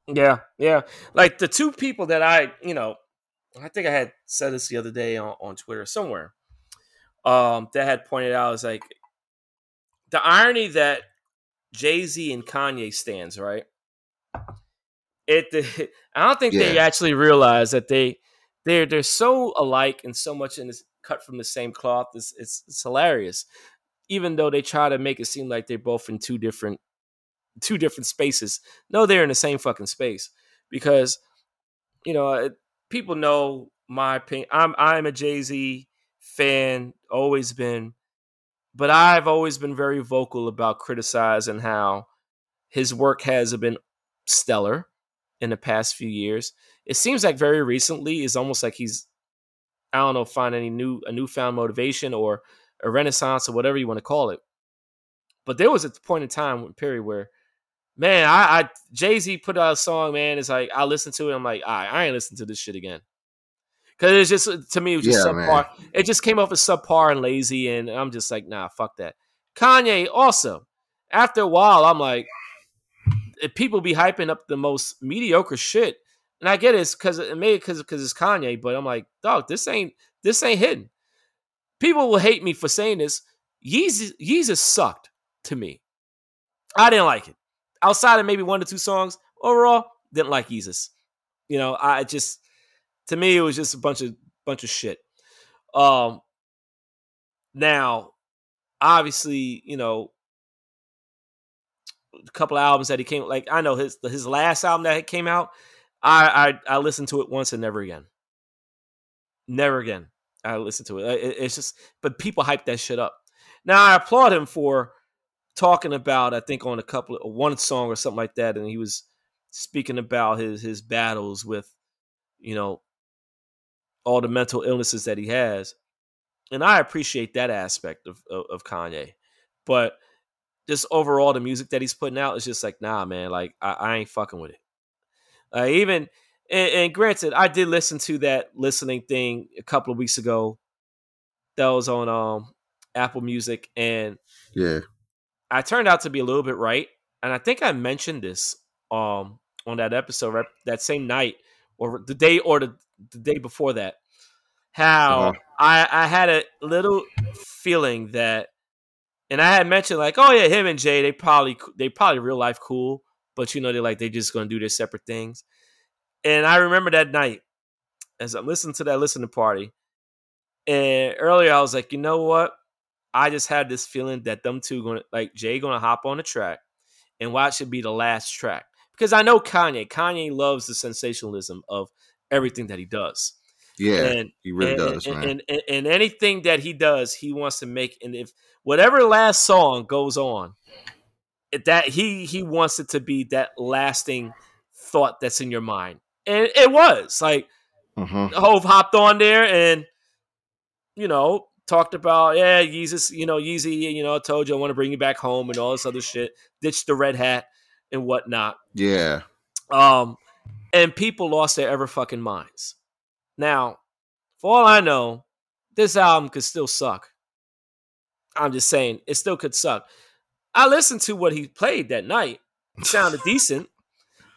[SPEAKER 1] Yeah, yeah. Like the two people that I, you know, I think I had said this the other day on, on Twitter somewhere. Um, that had pointed out is like the irony that Jay Z and Kanye stands right. It, I don't think yeah. they actually realize that they they're they're so alike and so much in this cut from the same cloth. It's, it's it's hilarious, even though they try to make it seem like they're both in two different two different spaces. No, they're in the same fucking space because you know people know my opinion. I'm I'm a Jay Z fan, always been, but I've always been very vocal about criticizing how his work has been stellar in the past few years. It seems like very recently is almost like he's I don't know find any new a newfound motivation or a renaissance or whatever you want to call it. But there was a point in time period where man, I, I Jay Z put out a song, man. It's like I listen to it. I'm like, right, I ain't listen to this shit again. Cause it's just to me, it was just
[SPEAKER 2] Yeah,
[SPEAKER 1] subpar. It just came off as subpar and lazy, and I'm just like, nah, fuck that. Kanye also. After a while, I'm like, people be hyping up the most mediocre shit, and I get it's because it may because because it's Kanye, but I'm like, dog, this ain't this ain't hidden. People will hate me for saying this. Yeezus sucked to me. I didn't like it. Outside of maybe one or two songs, overall, didn't like Yeezus. You know, I just to me it was just a bunch of bunch of shit. Um now, obviously, you know, couple albums that he came like I know his his last album that came out, I I, I listened to it once and never again. Never again. I listened to it. it. It's just, but people hype that shit up. Now I applaud him for talking about, I think on a couple of one song or something like that, and he was speaking about his his battles with, you know, all the mental illnesses that he has, and I appreciate that aspect of of, of Kanye, but just overall the music that he's putting out is just like, nah, man, like I, I ain't fucking with it. Uh, even and, and granted, I did listen to that listening thing a couple of weeks ago. That was on um Apple Music, and
[SPEAKER 2] Yeah.
[SPEAKER 1] I turned out to be a little bit right. And I think I mentioned this um on that episode right, that same night or the day or the, the day before that. How
[SPEAKER 2] Uh-huh.
[SPEAKER 1] I I had a little feeling that and I had mentioned like, oh yeah, him and Jay, they probably they probably real life cool, but you know they're like they just gonna do their separate things. And I remember that night as I'm listening to that listening party, and earlier I was like, you know what? I just had this feeling that them two gonna like Jay gonna hop on the track and watch it be the last track because I know Kanye. Kanye loves the sensationalism of everything that he does.
[SPEAKER 2] Yeah.
[SPEAKER 1] and
[SPEAKER 2] he really
[SPEAKER 1] and,
[SPEAKER 2] does,
[SPEAKER 1] and,
[SPEAKER 2] man.
[SPEAKER 1] And, and, anything that he does, he wants to make. And if whatever last song goes on, that he he wants it to be that lasting thought that's in your mind, and it was like
[SPEAKER 2] Mhm.
[SPEAKER 1] Hove hopped on there and you know talked about yeah Yeezus, you know Yeezy, you know I told you I want to bring you back home and all this other shit. Ditched the red hat and whatnot.
[SPEAKER 2] Yeah.
[SPEAKER 1] Um, and people lost their ever fucking minds. Now, for all I know, this album could still suck. I'm just saying, it still could suck. I listened to what he played that night. It sounded decent.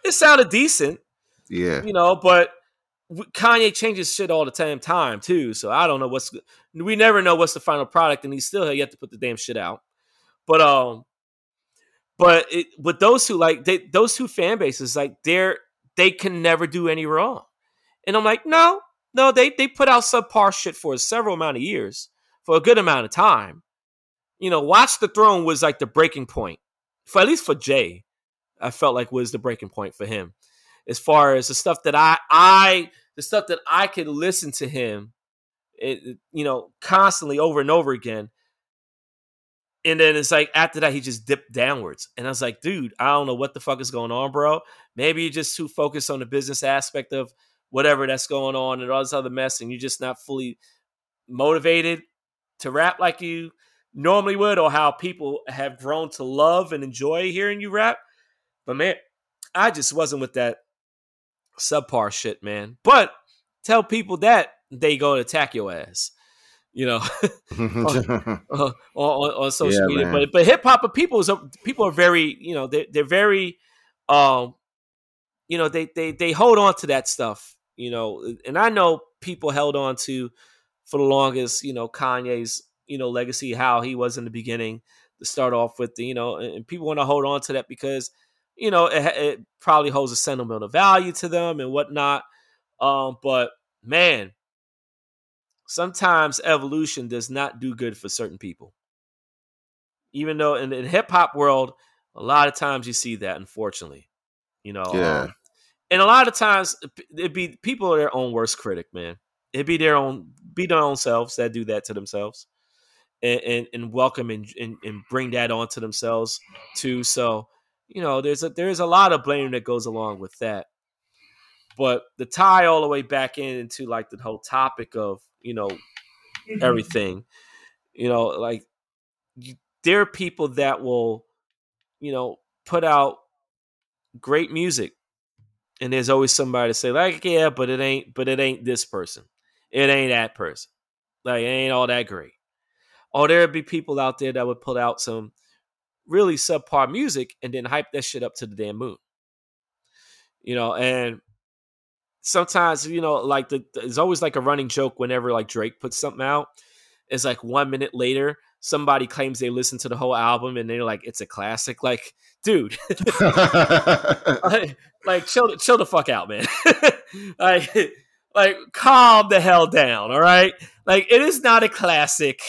[SPEAKER 1] It sounded decent,
[SPEAKER 2] Yeah.
[SPEAKER 1] you know, but Kanye changes shit all the damn time too. So I don't know what's we never know what's the final product, and he's still yet to put the damn shit out. But um, but it, with those two, like they, those two fan bases, like they're they can never do any wrong. And I'm like, no, no, they they put out subpar shit for several amount of years, for a good amount of time. You know, Watch the Throne was like the breaking point for at least for Jay. I felt like was the breaking point for him, as far as the stuff that I I the stuff that I could listen to him, it, you know, constantly over and over again. And then it's like after that he just dipped downwards, and I was like, dude, I don't know what the fuck is going on, bro. Maybe you're just too focused on the business aspect of whatever that's going on and all this other mess, and you're just not fully motivated to rap like you normally would, or how people have grown to love and enjoy hearing you rap. But man, I just wasn't with that subpar shit, man. But tell people that they go to attack your ass, you know, uh, on, on, on social
[SPEAKER 2] Yeah,
[SPEAKER 1] media.
[SPEAKER 2] man.
[SPEAKER 1] But but hip hop people is people are very you know they they're very um you know they they they hold on to that stuff you know and I know people held on to for the longest you know Kanye's you know legacy how he was in the beginning to start off with the you know and people want to hold on to that because you know it, it probably holds a sentimental value to them and whatnot um but man sometimes evolution does not do good for certain people. Even though in the hip hop world, a lot of times you see that, unfortunately. You know,
[SPEAKER 2] Yeah.
[SPEAKER 1] um, and a lot of times it'd be people are their own worst critic, man. It'd be their own, be their own selves that do that to themselves, and and, and welcome and, and and bring that onto themselves too. So, you know, there's a there's a lot of blame that goes along with that. But the tie all the way back in into like the whole topic of you know mm-hmm. everything, you know, like you, there are people that will, you know, put out great music, and there's always somebody to say like, yeah, but it ain't, but it ain't this person, it ain't that person, like it ain't all that great. Or there'd be people out there that would put out some really subpar music and then hype that shit up to the damn moon. You know, and sometimes you know, like the there's always like a running joke whenever like Drake puts something out. It's like one minute later, somebody claims they listened to the whole album and they're like, it's a classic. Like, dude, like, like, chill, chill the fuck out, man. like, like, calm the hell down. All right. Like, it is not a classic.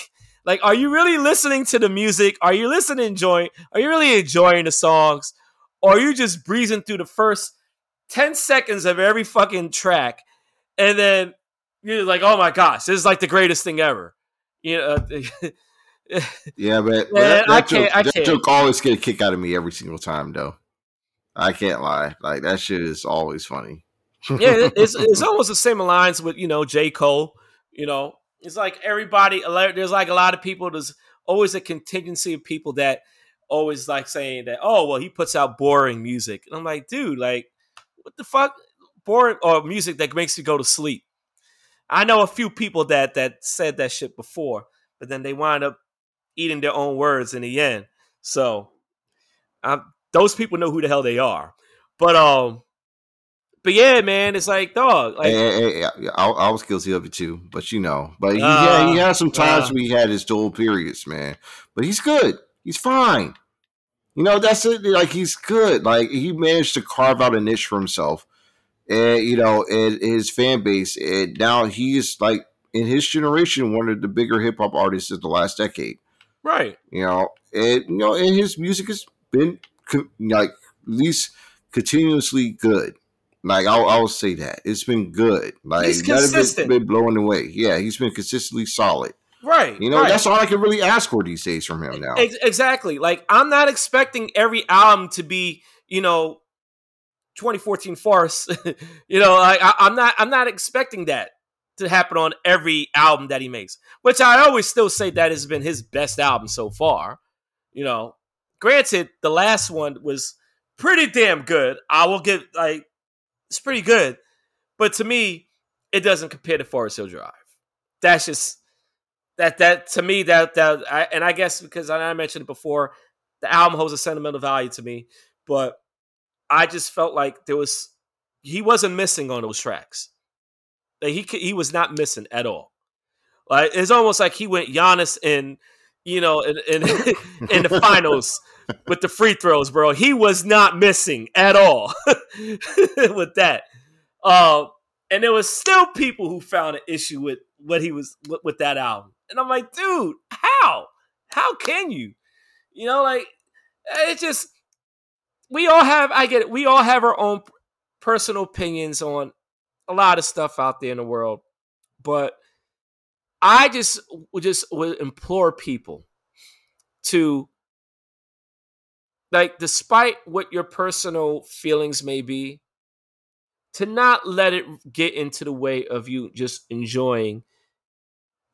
[SPEAKER 1] Like, are you really listening to the music? Are you listening, enjoying? Are you really enjoying the songs? Or are you just breezing through the first 10 seconds of every fucking track and then you're like, oh my gosh, this is like the greatest thing ever. You know, uh,
[SPEAKER 2] yeah, but, but that, that, joke, that joke always get a kick out of me every single time, though. I can't lie. Like that shit is always funny.
[SPEAKER 1] yeah, it's it's almost the same lines with you know J Cole. You know, it's like everybody. There's like a lot of people. There's always a contingency of people that always like saying that. Oh, well, he puts out boring music, and I'm like, dude, like, what the fuck, boring or music that makes you go to sleep. I know a few people that that said that shit before, but then they wind up eating their own words in the end. So, um, those people know who the hell they are. But um, but yeah, man, it's like dog. Like,
[SPEAKER 2] hey, hey, hey, I, I, was guilty of it too, but you know, but he, uh, yeah, he had some times uh, where he had his dual periods, man. But he's good. He's fine. You know, that's it. Like he's good. Like he managed to carve out a niche for himself, and you know, and his fan base. And now he's like in his generation, one of the bigger hip hop artists of the last decade.
[SPEAKER 1] Right.
[SPEAKER 2] You know, and you know, and his music has been like at least continuously good. Like I'll, I'll say that it's been good. Like he's consistent. Been, been blowing away. Yeah, he's been consistently solid.
[SPEAKER 1] Right.
[SPEAKER 2] You know,
[SPEAKER 1] right.
[SPEAKER 2] that's all I can really ask for these days from him now.
[SPEAKER 1] Exactly. Like I'm not expecting every album to be, you know, 2014 Forest. you know, I, I'm not I'm not expecting that to happen on every album that he makes, which I always still say that has been his best album so far. You know, granted, the last one was pretty damn good. I will give like it's pretty good, but to me, it doesn't compare to Forest Hill Drive. That's just that that to me that that I, and I guess because I mentioned it before, the album holds a sentimental value to me, but I just felt like there was he wasn't missing on those tracks. Like he he was not missing at all. Like it's almost like he went Giannis in, you know, in in, in the finals with the free throws, bro. He was not missing at all with that. Um, and there was still people who found an issue with what he was with, with that album, and I'm like, dude, how? How can you? You know, like it's just we all have. I get it. We all have our own personal opinions on a lot of stuff out there in the world, but I just would just would implore people to like despite what your personal feelings may be to not let it get into the way of you just enjoying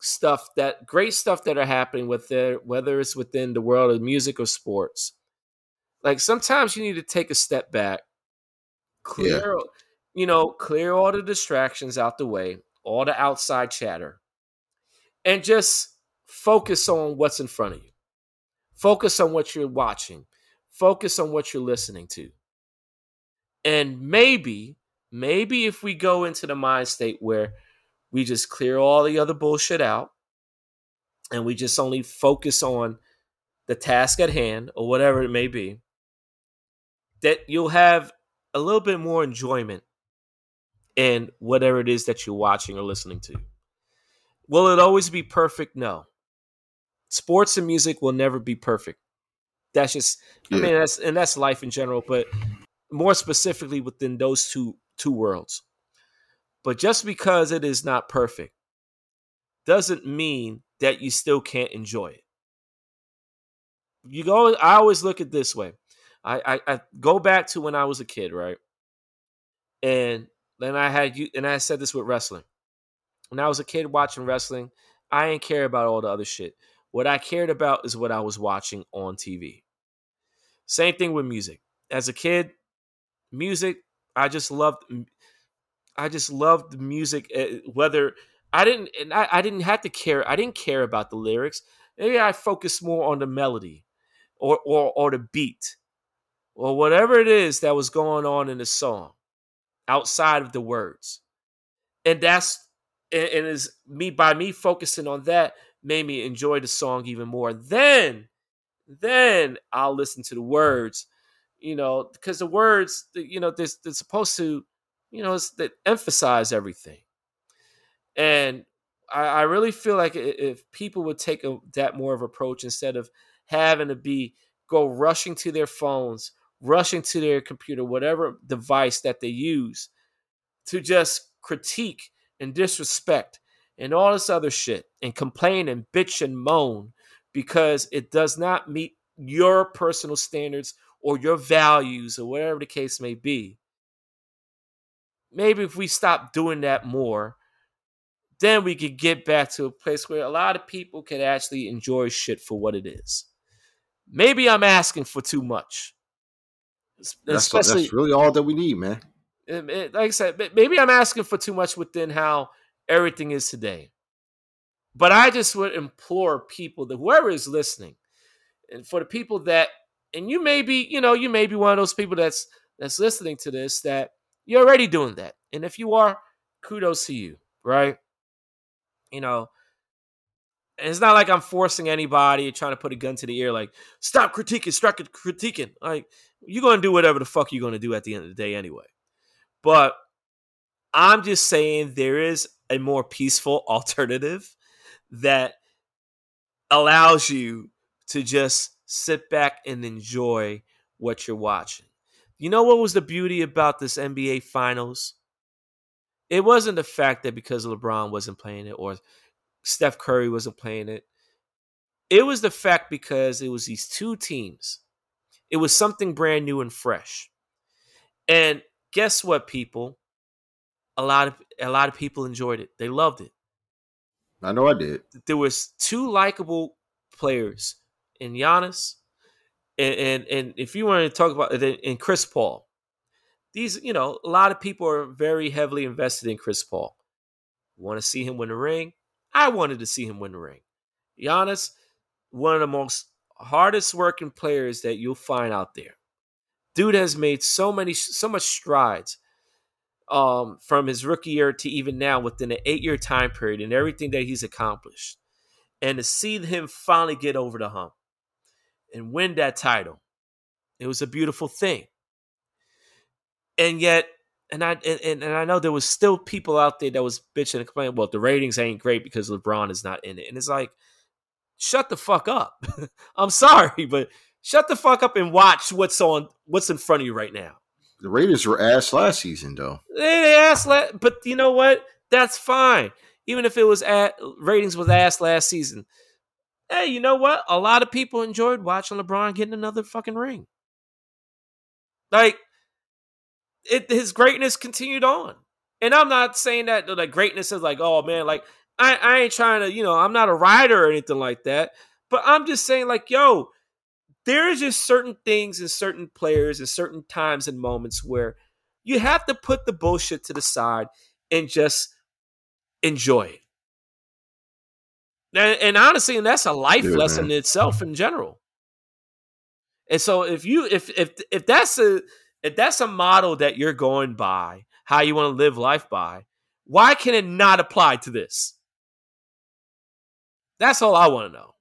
[SPEAKER 1] stuff that great stuff that are happening with it whether it's within the world of music or sports like sometimes you need to take a step back clear yeah you know, clear all the distractions out the way, all the outside chatter, and just focus on what's in front of you. Focus on what you're watching. Focus on what you're listening to. And maybe, maybe if we go into the mind state where we just clear all the other bullshit out and we just only focus on the task at hand or whatever it may be, that you'll have a little bit more enjoyment in whatever it is that you're watching or listening to. Will it always be perfect? No. Sports and music will never be perfect. That's just yeah. I mean that's and that's life in general, but more specifically within those two two worlds. But just because it is not perfect doesn't mean that you still can't enjoy it. You go I always look at this way. I, I, I go back to when I was a kid, right? And then I had you, and I said this with wrestling. When I was a kid watching wrestling, I didn't care about all the other shit. What I cared about is what I was watching on TV. Same thing with music. As a kid, music. I just loved. I just loved the music. eh, Whether I didn't, and I, I didn't have to care. I didn't care about the lyrics. Maybe I focused more on the melody, or or or the beat, or whatever it is that was going on in the song, outside of the words, and that's and, is me by me focusing on that made me enjoy the song even more. Then, then I'll listen to the words, you know, because the words, you know, they're, they're supposed to, you know, it's, emphasize everything. And I, I really feel like if people would take a, that more of approach instead of having to be go rushing to their phones, rushing to their computer, whatever device that they use, to just critique and disrespect and all this other shit and complain and bitch and moan because it does not meet your personal standards or your values or whatever the case may be. Maybe if we stop doing that more, then we could get back to a place where a lot of people can actually enjoy shit for what it is. Maybe I'm asking for too much.
[SPEAKER 2] That's, that's really all that we need, man.
[SPEAKER 1] it- it- like I said, maybe I'm asking for too much within how everything is today. But I just would implore people that whoever is listening, and for the people that, and you may be, you know, you may be one of those people that's that's listening to this that you're already doing that, and if you are, kudos to you, right? You know, it's not like I'm forcing anybody trying to put a gun to the ear, like stop critiquing, stop critiquing. Like you're gonna do whatever the fuck you're gonna do at the end of the day anyway. But I'm just saying there is a more peaceful alternative that allows you to just sit back and enjoy what you're watching. You know what was the beauty about this NBA finals? It wasn't the fact that because LeBron wasn't playing it or Steph Curry wasn't playing it. It was the fact because it was these two teams. It was something brand new and fresh. And guess what, people? A lot of a lot of people enjoyed it. They loved it.
[SPEAKER 2] I know I did.
[SPEAKER 1] There was two likable players in Giannis, and and, and if you want to talk about it, in Chris Paul. These, you know, a lot of people are very heavily invested in Chris Paul. Want to see him win the ring? I wanted to see him win the ring. Giannis, one of the most hardest working players that you'll find out there. Dude has made so many, so much strides um, from his rookie year to even now within an eight year time period and everything that he's accomplished. And to see him finally get over the hump and win that title, it was a beautiful thing. And yet, and I and, and I know there was still people out there that was bitching and complaining, well, the ratings ain't great because LeBron is not in it. And it's like, shut the fuck up. I'm sorry, but shut the fuck up and watch what's on what's in front of you right now.
[SPEAKER 2] The Raiders were ass last season, though.
[SPEAKER 1] They, they asked, la- but you know what? That's fine. Even if it was at ratings was ass last season. Hey, you know what? A lot of people enjoyed watching LeBron getting another fucking ring. Like, it his greatness continued on. And I'm not saying that like greatness is like, oh man, like I, I ain't trying to, you know, I'm not a writer or anything like that. But I'm just saying, like, yo, there is just certain things and certain players and certain times and moments where you have to put the bullshit to the side and just enjoy it. And, and honestly, and that's a life
[SPEAKER 2] Yeah,
[SPEAKER 1] lesson
[SPEAKER 2] man.
[SPEAKER 1] in itself in general. And so if you if if if that's a if that's a model that you're going by, how you want to live life by, why can it not apply to this? That's all I want to know.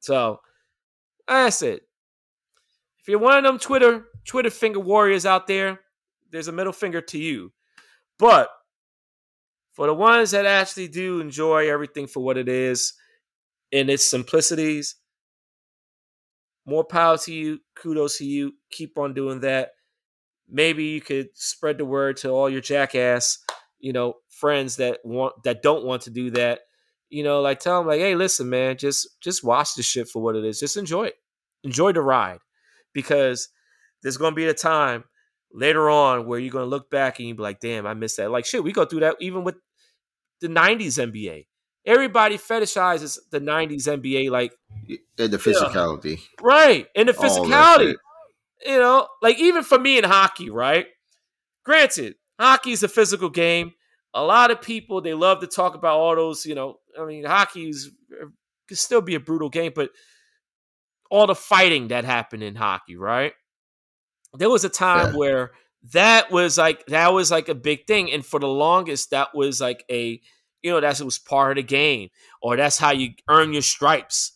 [SPEAKER 1] So that's it. If you're one of them Twitter Twitter finger warriors out there, there's a middle finger to you. But for the ones that actually do enjoy everything for what it is in its simplicities, more power to you. Kudos to you. Keep on doing that. Maybe you could spread the word to all your jackass, you know, friends that want that don't want to do that. You know, like tell them like, hey, listen, man, just just watch the shit for what it is. Just enjoy it. Enjoy the ride, because there's gonna be a time later on where you're gonna look back and you be like, damn, I missed that. Like shit, we go through that even with the '90s NBA. Everybody fetishizes the '90s NBA like
[SPEAKER 2] And the physicality.
[SPEAKER 1] Right. And the physicality. you know, like even for me in hockey, right? Granted, hockey is a physical game. A lot of people they love to talk about all those, you know. I mean, hockey is can still be a brutal game, but all the fighting that happened in hockey, right? There was a time yeah. where that was like that was like a big thing, and for the longest, that was like a you know that's it was part of the game, or that's how you earn your stripes.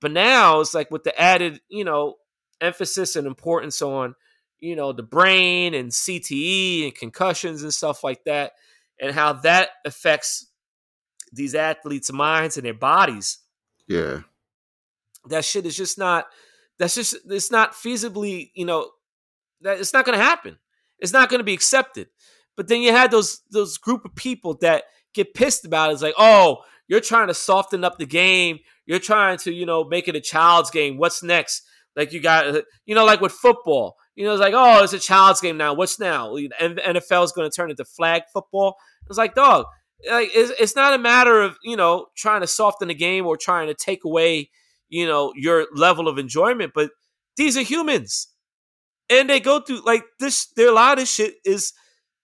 [SPEAKER 1] But now it's like with the added, you know, emphasis and importance on, you know, the brain and CTE and concussions and stuff like that, and how that affects these athletes' minds and their bodies.
[SPEAKER 2] Yeah.
[SPEAKER 1] That shit is just not that's just it's not feasibly, you know, that it's not gonna happen. It's not gonna be accepted. But then you had those those group of people that get pissed about it. It's like, oh, you're trying to soften up the game. You're trying to, you know, make it a child's game. What's next? Like you got, you know, like with football, you know, it's like, oh, it's a child's game now. What's now? And NFL is going to turn into flag football. It's like, dog, like it's, it's not a matter of you know trying to soften the game or trying to take away you know your level of enjoyment, but these are humans, and they go through like this. Their a lot of shit is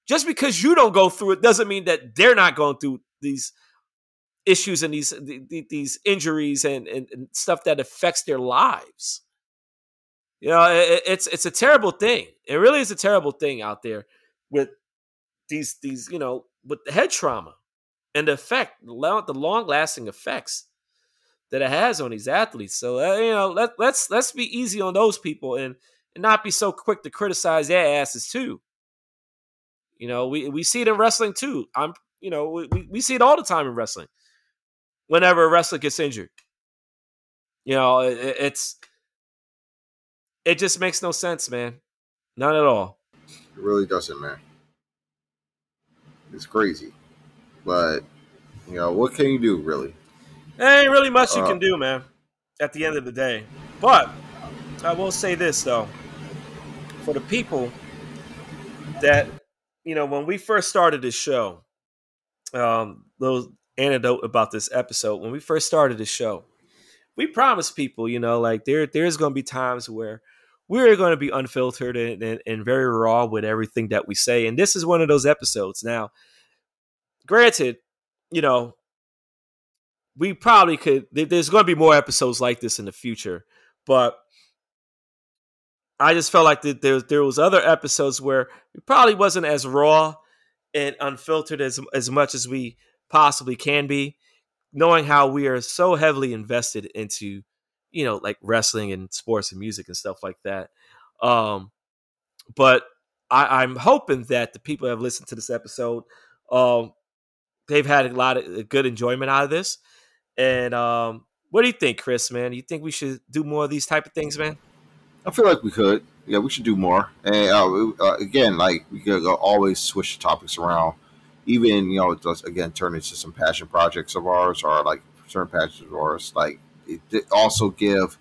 [SPEAKER 1] just because you don't go through it doesn't mean that they're not going through these issues and these these injuries and, and, and stuff that affects their lives. You know, it, it's it's a terrible thing. It really is a terrible thing out there with these these you know with the head trauma and the effect, the long lasting effects that it has on these athletes. So uh, you know, let let's let's be easy on those people and and not be so quick to criticize their asses too. You know, we we see it in wrestling too. I'm you know we we see it all the time in wrestling. Whenever a wrestler gets injured, you know, it, it's it just makes no sense, man. None at all.
[SPEAKER 2] It really doesn't, man. It's crazy. But, you know, what can you do, really?
[SPEAKER 1] There ain't really much uh, you can do, man, at the end of the day. But I will say this, though. For the people that, you know, when we first started this show, um, little anecdote about this episode, when we first started the show, we promised people, you know, like there there's going to be times where we're going to be unfiltered and, and, and, very raw with everything that we say. And this is one of those episodes. Now, granted, you know, we probably could, there's going to be more episodes like this in the future, but I just felt like there, there was other episodes where it probably wasn't as raw and unfiltered as, as much as we possibly can be, knowing how we are so heavily invested into you know, like wrestling and sports and music and stuff like that. Um, but I, am hoping that the people that have listened to this episode, um, they've had a lot of good enjoyment out of this. And um, what do you think, Chris? Man, you think we should do more of these type of things, man?
[SPEAKER 2] I feel like we could. Yeah, we should do more. And uh, uh, again, like we could always switch the topics around. Even you know, just again turn into some passion projects of ours, or like certain passions of ours. Like also give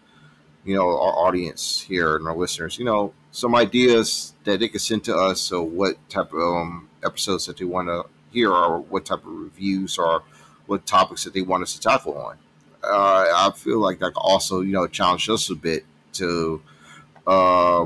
[SPEAKER 2] you know our audience here and our listeners you know some ideas that they can send to us so what type of um, episodes that they want to hear or what type of reviews or what topics that they want us to tackle on uh, i feel like that could also you know challenge us a bit to uh,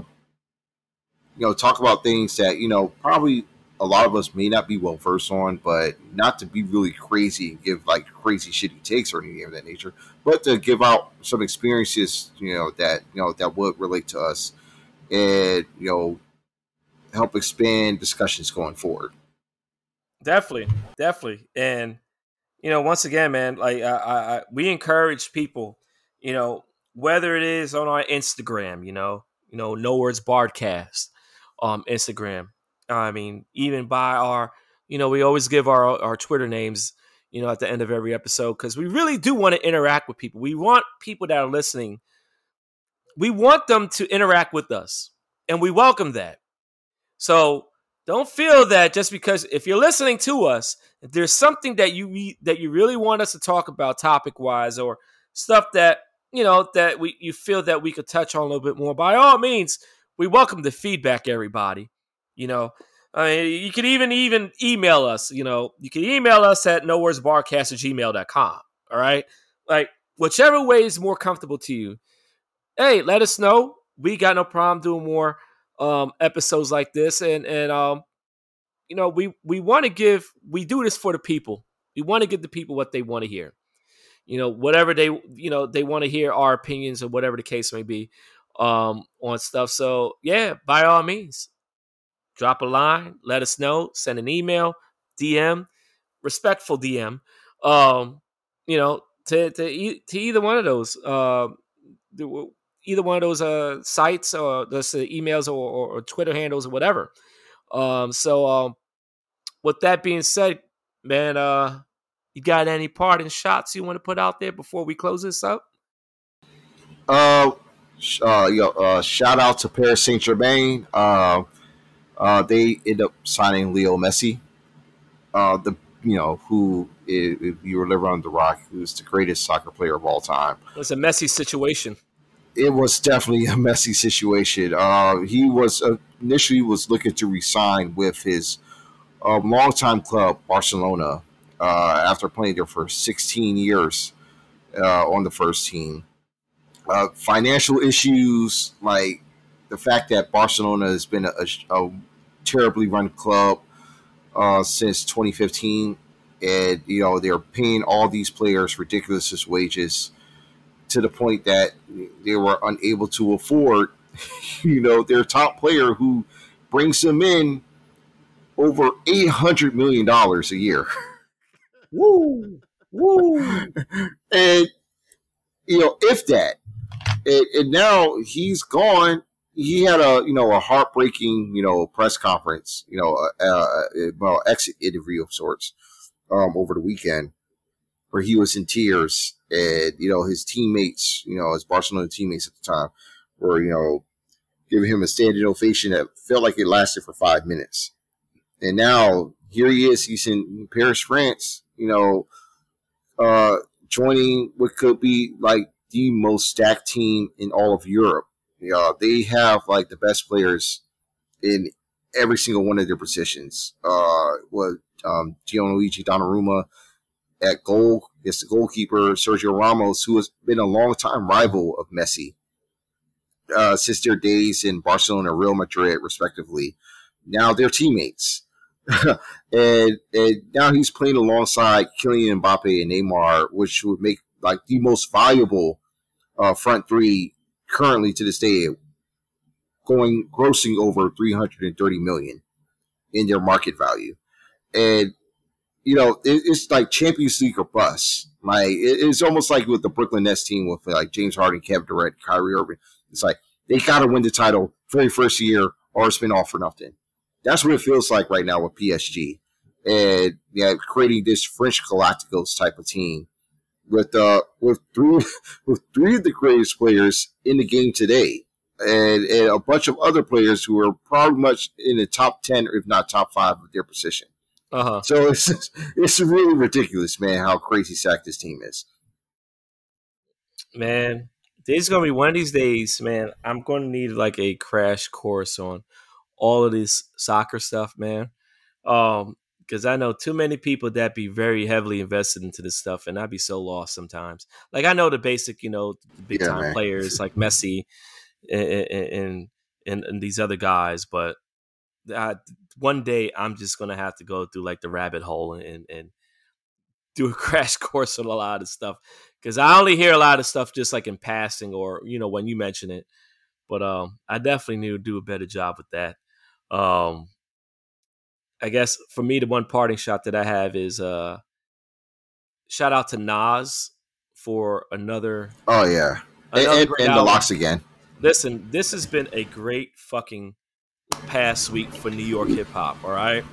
[SPEAKER 2] you know talk about things that you know probably a lot of us may not be well versed on, but not to be really crazy and give like crazy shitty takes or anything of that nature, but to give out some experiences, you know, that you know that would relate to us and you know help expand discussions going forward.
[SPEAKER 1] Definitely, definitely, and you know, once again, man, like I, I, we encourage people, you know, whether it is on our Instagram, you know, you know, no words Bardcast, um, Instagram I mean, even by our, you know, we always give our our Twitter names, you know, at the end of every episode because we really do want to interact with people. We want people that are listening. We want them to interact with us, and we welcome that. So don't feel that just because if you're listening to us, if there's something that you that you really want us to talk about topic wise or stuff that you know that we you feel that we could touch on a little bit more, by all means, we welcome the feedback, everybody. You know, I mean, you can even even email us. You know, you can email us at nowheresbarcast at gmail.com. All right. Like, whichever way is more comfortable to you. Hey, let us know. we got no problem doing more um, episodes like this, and and um, you know, we we want to give we do this for the people. We want to give the people what they want to hear. You know, whatever they you know they want to hear our opinions or whatever the case may be um, on stuff. So yeah, by all means, drop a line, let us know, send an email, DM, respectful DM. Um, you know, to to, to either one of those. Uh, either one of those uh, sites or the emails or, or, or, Twitter handles or whatever. Um, so um, with that being said, man, uh, you got any parting shots you want to put out there before we close this up?
[SPEAKER 2] Uh, uh, yo, uh, shout out to Paris Saint Germain. Uh, uh, they end up signing Leo Messi. Uh, the you know who if you were living on the rock, who's the greatest soccer player of all time.
[SPEAKER 1] It's a messy situation
[SPEAKER 2] it was definitely a messy situation. Uh, he was uh, initially was looking to resign with his uh, longtime club Barcelona uh, after playing there for 16 years uh, on the first team. Uh, financial issues, like the fact that Barcelona has been a, a terribly run club since 2015, and you know they're paying all these players ridiculous wages to the point that they were unable to afford, you know, their top player who brings them in over eight hundred million dollars a year.
[SPEAKER 1] Woo, woo,
[SPEAKER 2] and you know, if that, and, and now he's gone. He had a you know a heartbreaking you know press conference, you know, uh, well exit interview of sorts um, over the weekend, where he was in tears and you know his teammates, you know his Barcelona teammates at the time, were you know giving him a standing ovation that felt like it lasted for five minutes. And now here he is. He's in Paris, France. You know, uh, joining what could be like the most stacked team in all of Europe. You know, they have like the best players in every single one of their positions. Uh, what um, Gianluigi Donnarumma at goal is the goalkeeper Sergio Ramos, who has been a long time rival of Messi uh, since their days in Barcelona, and Real Madrid, respectively. Now they're teammates, and, and now he's playing alongside Kylian Mbappe and Neymar, which would make like the most valuable uh, front three currently to this day, going grossing over 330 million in their market value. And you know, it, it's like Champions League or bust. Like it, it's almost like with the Brooklyn Nets team with like James Harden, Kevin Durant, Kyrie Irving. It's like they got to win the title very first year, or it's been all for nothing. That's what it feels like right now with PSG, and yeah, creating this French Galacticos type of team with uh with three with three of the greatest players in the game today. And, and a bunch of other players who are probably much in the top 10, if not top five of their position.
[SPEAKER 1] Uh-huh.
[SPEAKER 2] So it's it's really ridiculous, man, how crazy sack this team is.
[SPEAKER 1] Man, there's gonna be one of these days, man. I'm gonna need like a crash course on all of this soccer stuff, man. Um, because I know too many people that be very heavily invested into this stuff, and I'd be so lost sometimes. Like I know the basic, you know, big time players like Messi and and, and and these other guys, but I, one day I'm just gonna have to go through like the rabbit hole and and do a crash course on a lot of stuff because I only hear a lot of stuff just like in passing or you know when you mention it. But um, I definitely need to do a better job with that. Um, I guess for me, the one parting shot that I have is uh, shout out to Nas for another.
[SPEAKER 2] Oh yeah, another and, and, and the LOX again.
[SPEAKER 1] Listen, this has been a great fucking past week for New York hip hop. All right,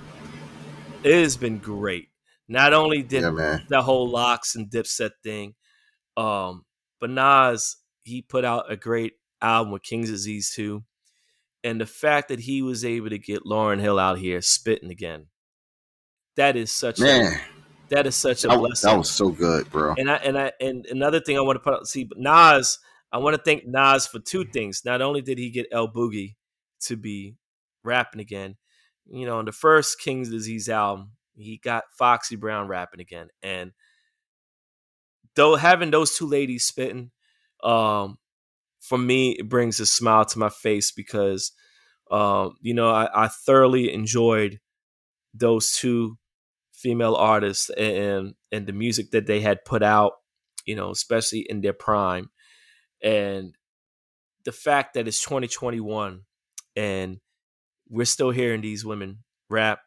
[SPEAKER 1] it has been great. Not only did yeah, the whole LOX and Dipset thing, um, but Nas he put out a great album with King's Disease too, and the fact that he was able to get Lauryn Hill out here spitting again, that is such man. A, that is such a
[SPEAKER 2] that,
[SPEAKER 1] blessing.
[SPEAKER 2] That was so good, bro.
[SPEAKER 1] And I and I and another thing I want to put out. See, Nas, I want to thank Nas for two things. Not only did he get L Boogie to be rapping again. You know, in the first King's Disease album, he got Foxy Brown rapping again. And though having those two ladies spitting, um, for me, it brings a smile to my face because, um, you know, I, I thoroughly enjoyed those two female artists and and the music that they had put out, you know, especially in their prime, and the fact that it's 2021 and we're still hearing these women rap,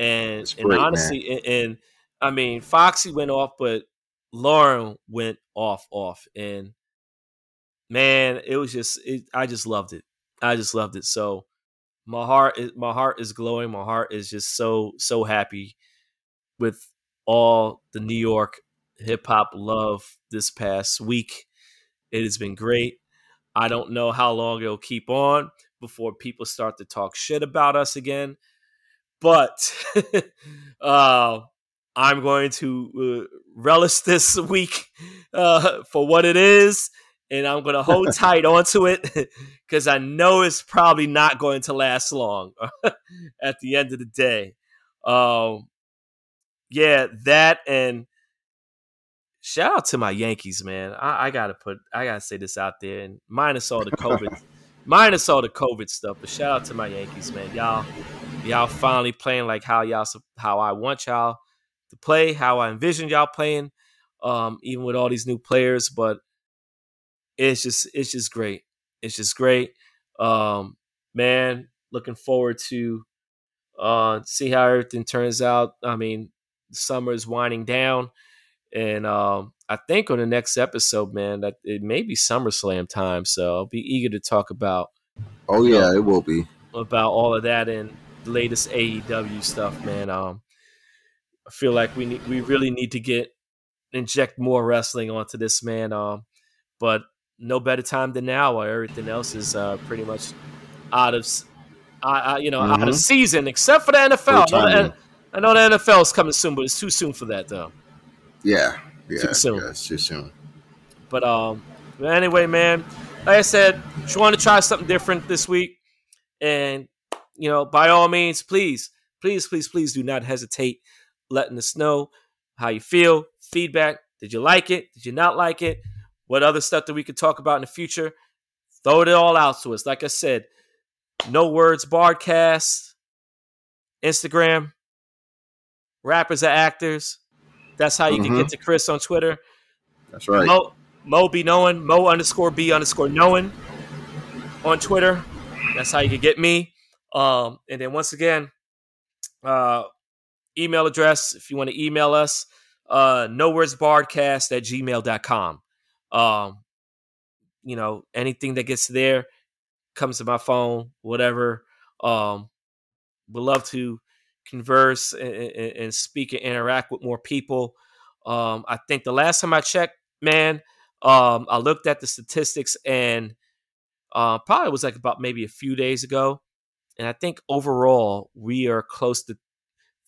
[SPEAKER 1] and great, and honestly, and, and I mean, Foxy went off, but Lauryn went off, off, and man, it was just, it, I just loved it. I just loved it. So my heart, is, my heart is glowing. My heart is just so, so happy with all the New York hip hop love this past week. It has been great. I don't know how long it'll keep on before people start to talk shit about us again. But uh, I'm going to uh, relish this week uh, for what it is, and I'm going to hold tight onto it because I know it's probably not going to last long at the end of the day. Um, yeah, that and shout out to my Yankees, man. I, I, gotta put, I gotta say this out there, and minus all the COVID, minus all the COVID stuff, but shout out to my Yankees, man. Y'all, y'all finally playing like how y'all, how I want y'all to play, how I envisioned y'all playing, um, even with all these new players. But it's just it's just great. It's just great. Um, man, looking forward to uh see how everything turns out. I mean, summer is winding down. And um, I think on the next episode, man, that it may be SummerSlam time. So I'll be eager to talk about.
[SPEAKER 2] Oh yeah, know, it will be
[SPEAKER 1] about all of that and the latest AEW stuff, man. Um, I feel like we need, we really need to get inject more wrestling onto this man. Um, but no better time than now, while everything else is uh, pretty much out of, uh, you know, mm-hmm. out of mm-hmm. season, except for the NFL. I know the, I know the NFL is coming soon, but it's too soon for that, though.
[SPEAKER 2] Yeah, yeah, too soon. Yeah, it's too soon.
[SPEAKER 1] But um, anyway, man, like I said, just want to try something different this week, and you know, by all means, please, please, please, please, do not hesitate letting us know how you feel, feedback. Did you like it? Did you not like it? What other stuff that we could talk about in the future? Throw it all out to us. Like I said, no words broadcast, Instagram, rappers are actors. That's how you mm-hmm. can get mm-hmm. to Chris on Twitter.
[SPEAKER 2] That's right.
[SPEAKER 1] Mo, Mo be knowing, Mo underscore B underscore knowing on Twitter. That's how you can get me. Um, and then once again, uh, email address if you want to email us uh nowheresbardcast at gmail.com um you know anything that gets there comes to my phone whatever um would love to converse and, and, and speak and interact with more people um i think the last time i checked man um i looked at the statistics and uh probably was like about maybe a few days ago and i think overall we are close to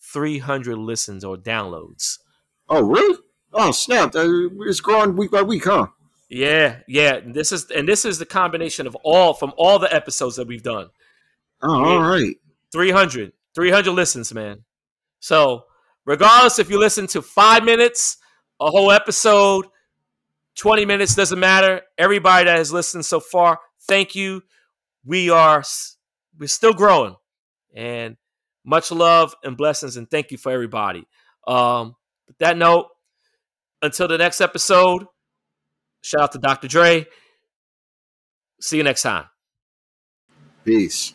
[SPEAKER 1] 300 listens or downloads.
[SPEAKER 2] Oh, really? Oh, snap! It's growing week by week, huh?
[SPEAKER 1] Yeah, yeah. This is and this is the combination of all from all the episodes that we've done.
[SPEAKER 2] Oh, all right.
[SPEAKER 1] 300. 300 listens, man. So, regardless if you listen to 5 minutes, a whole episode, 20 minutes doesn't matter. Everybody that has listened so far, thank you. We are we're still growing. And much love and blessings, and thank you for everybody. Um, with that note, until the next episode, shout out to Dr. Dre. See you next time.
[SPEAKER 2] Peace.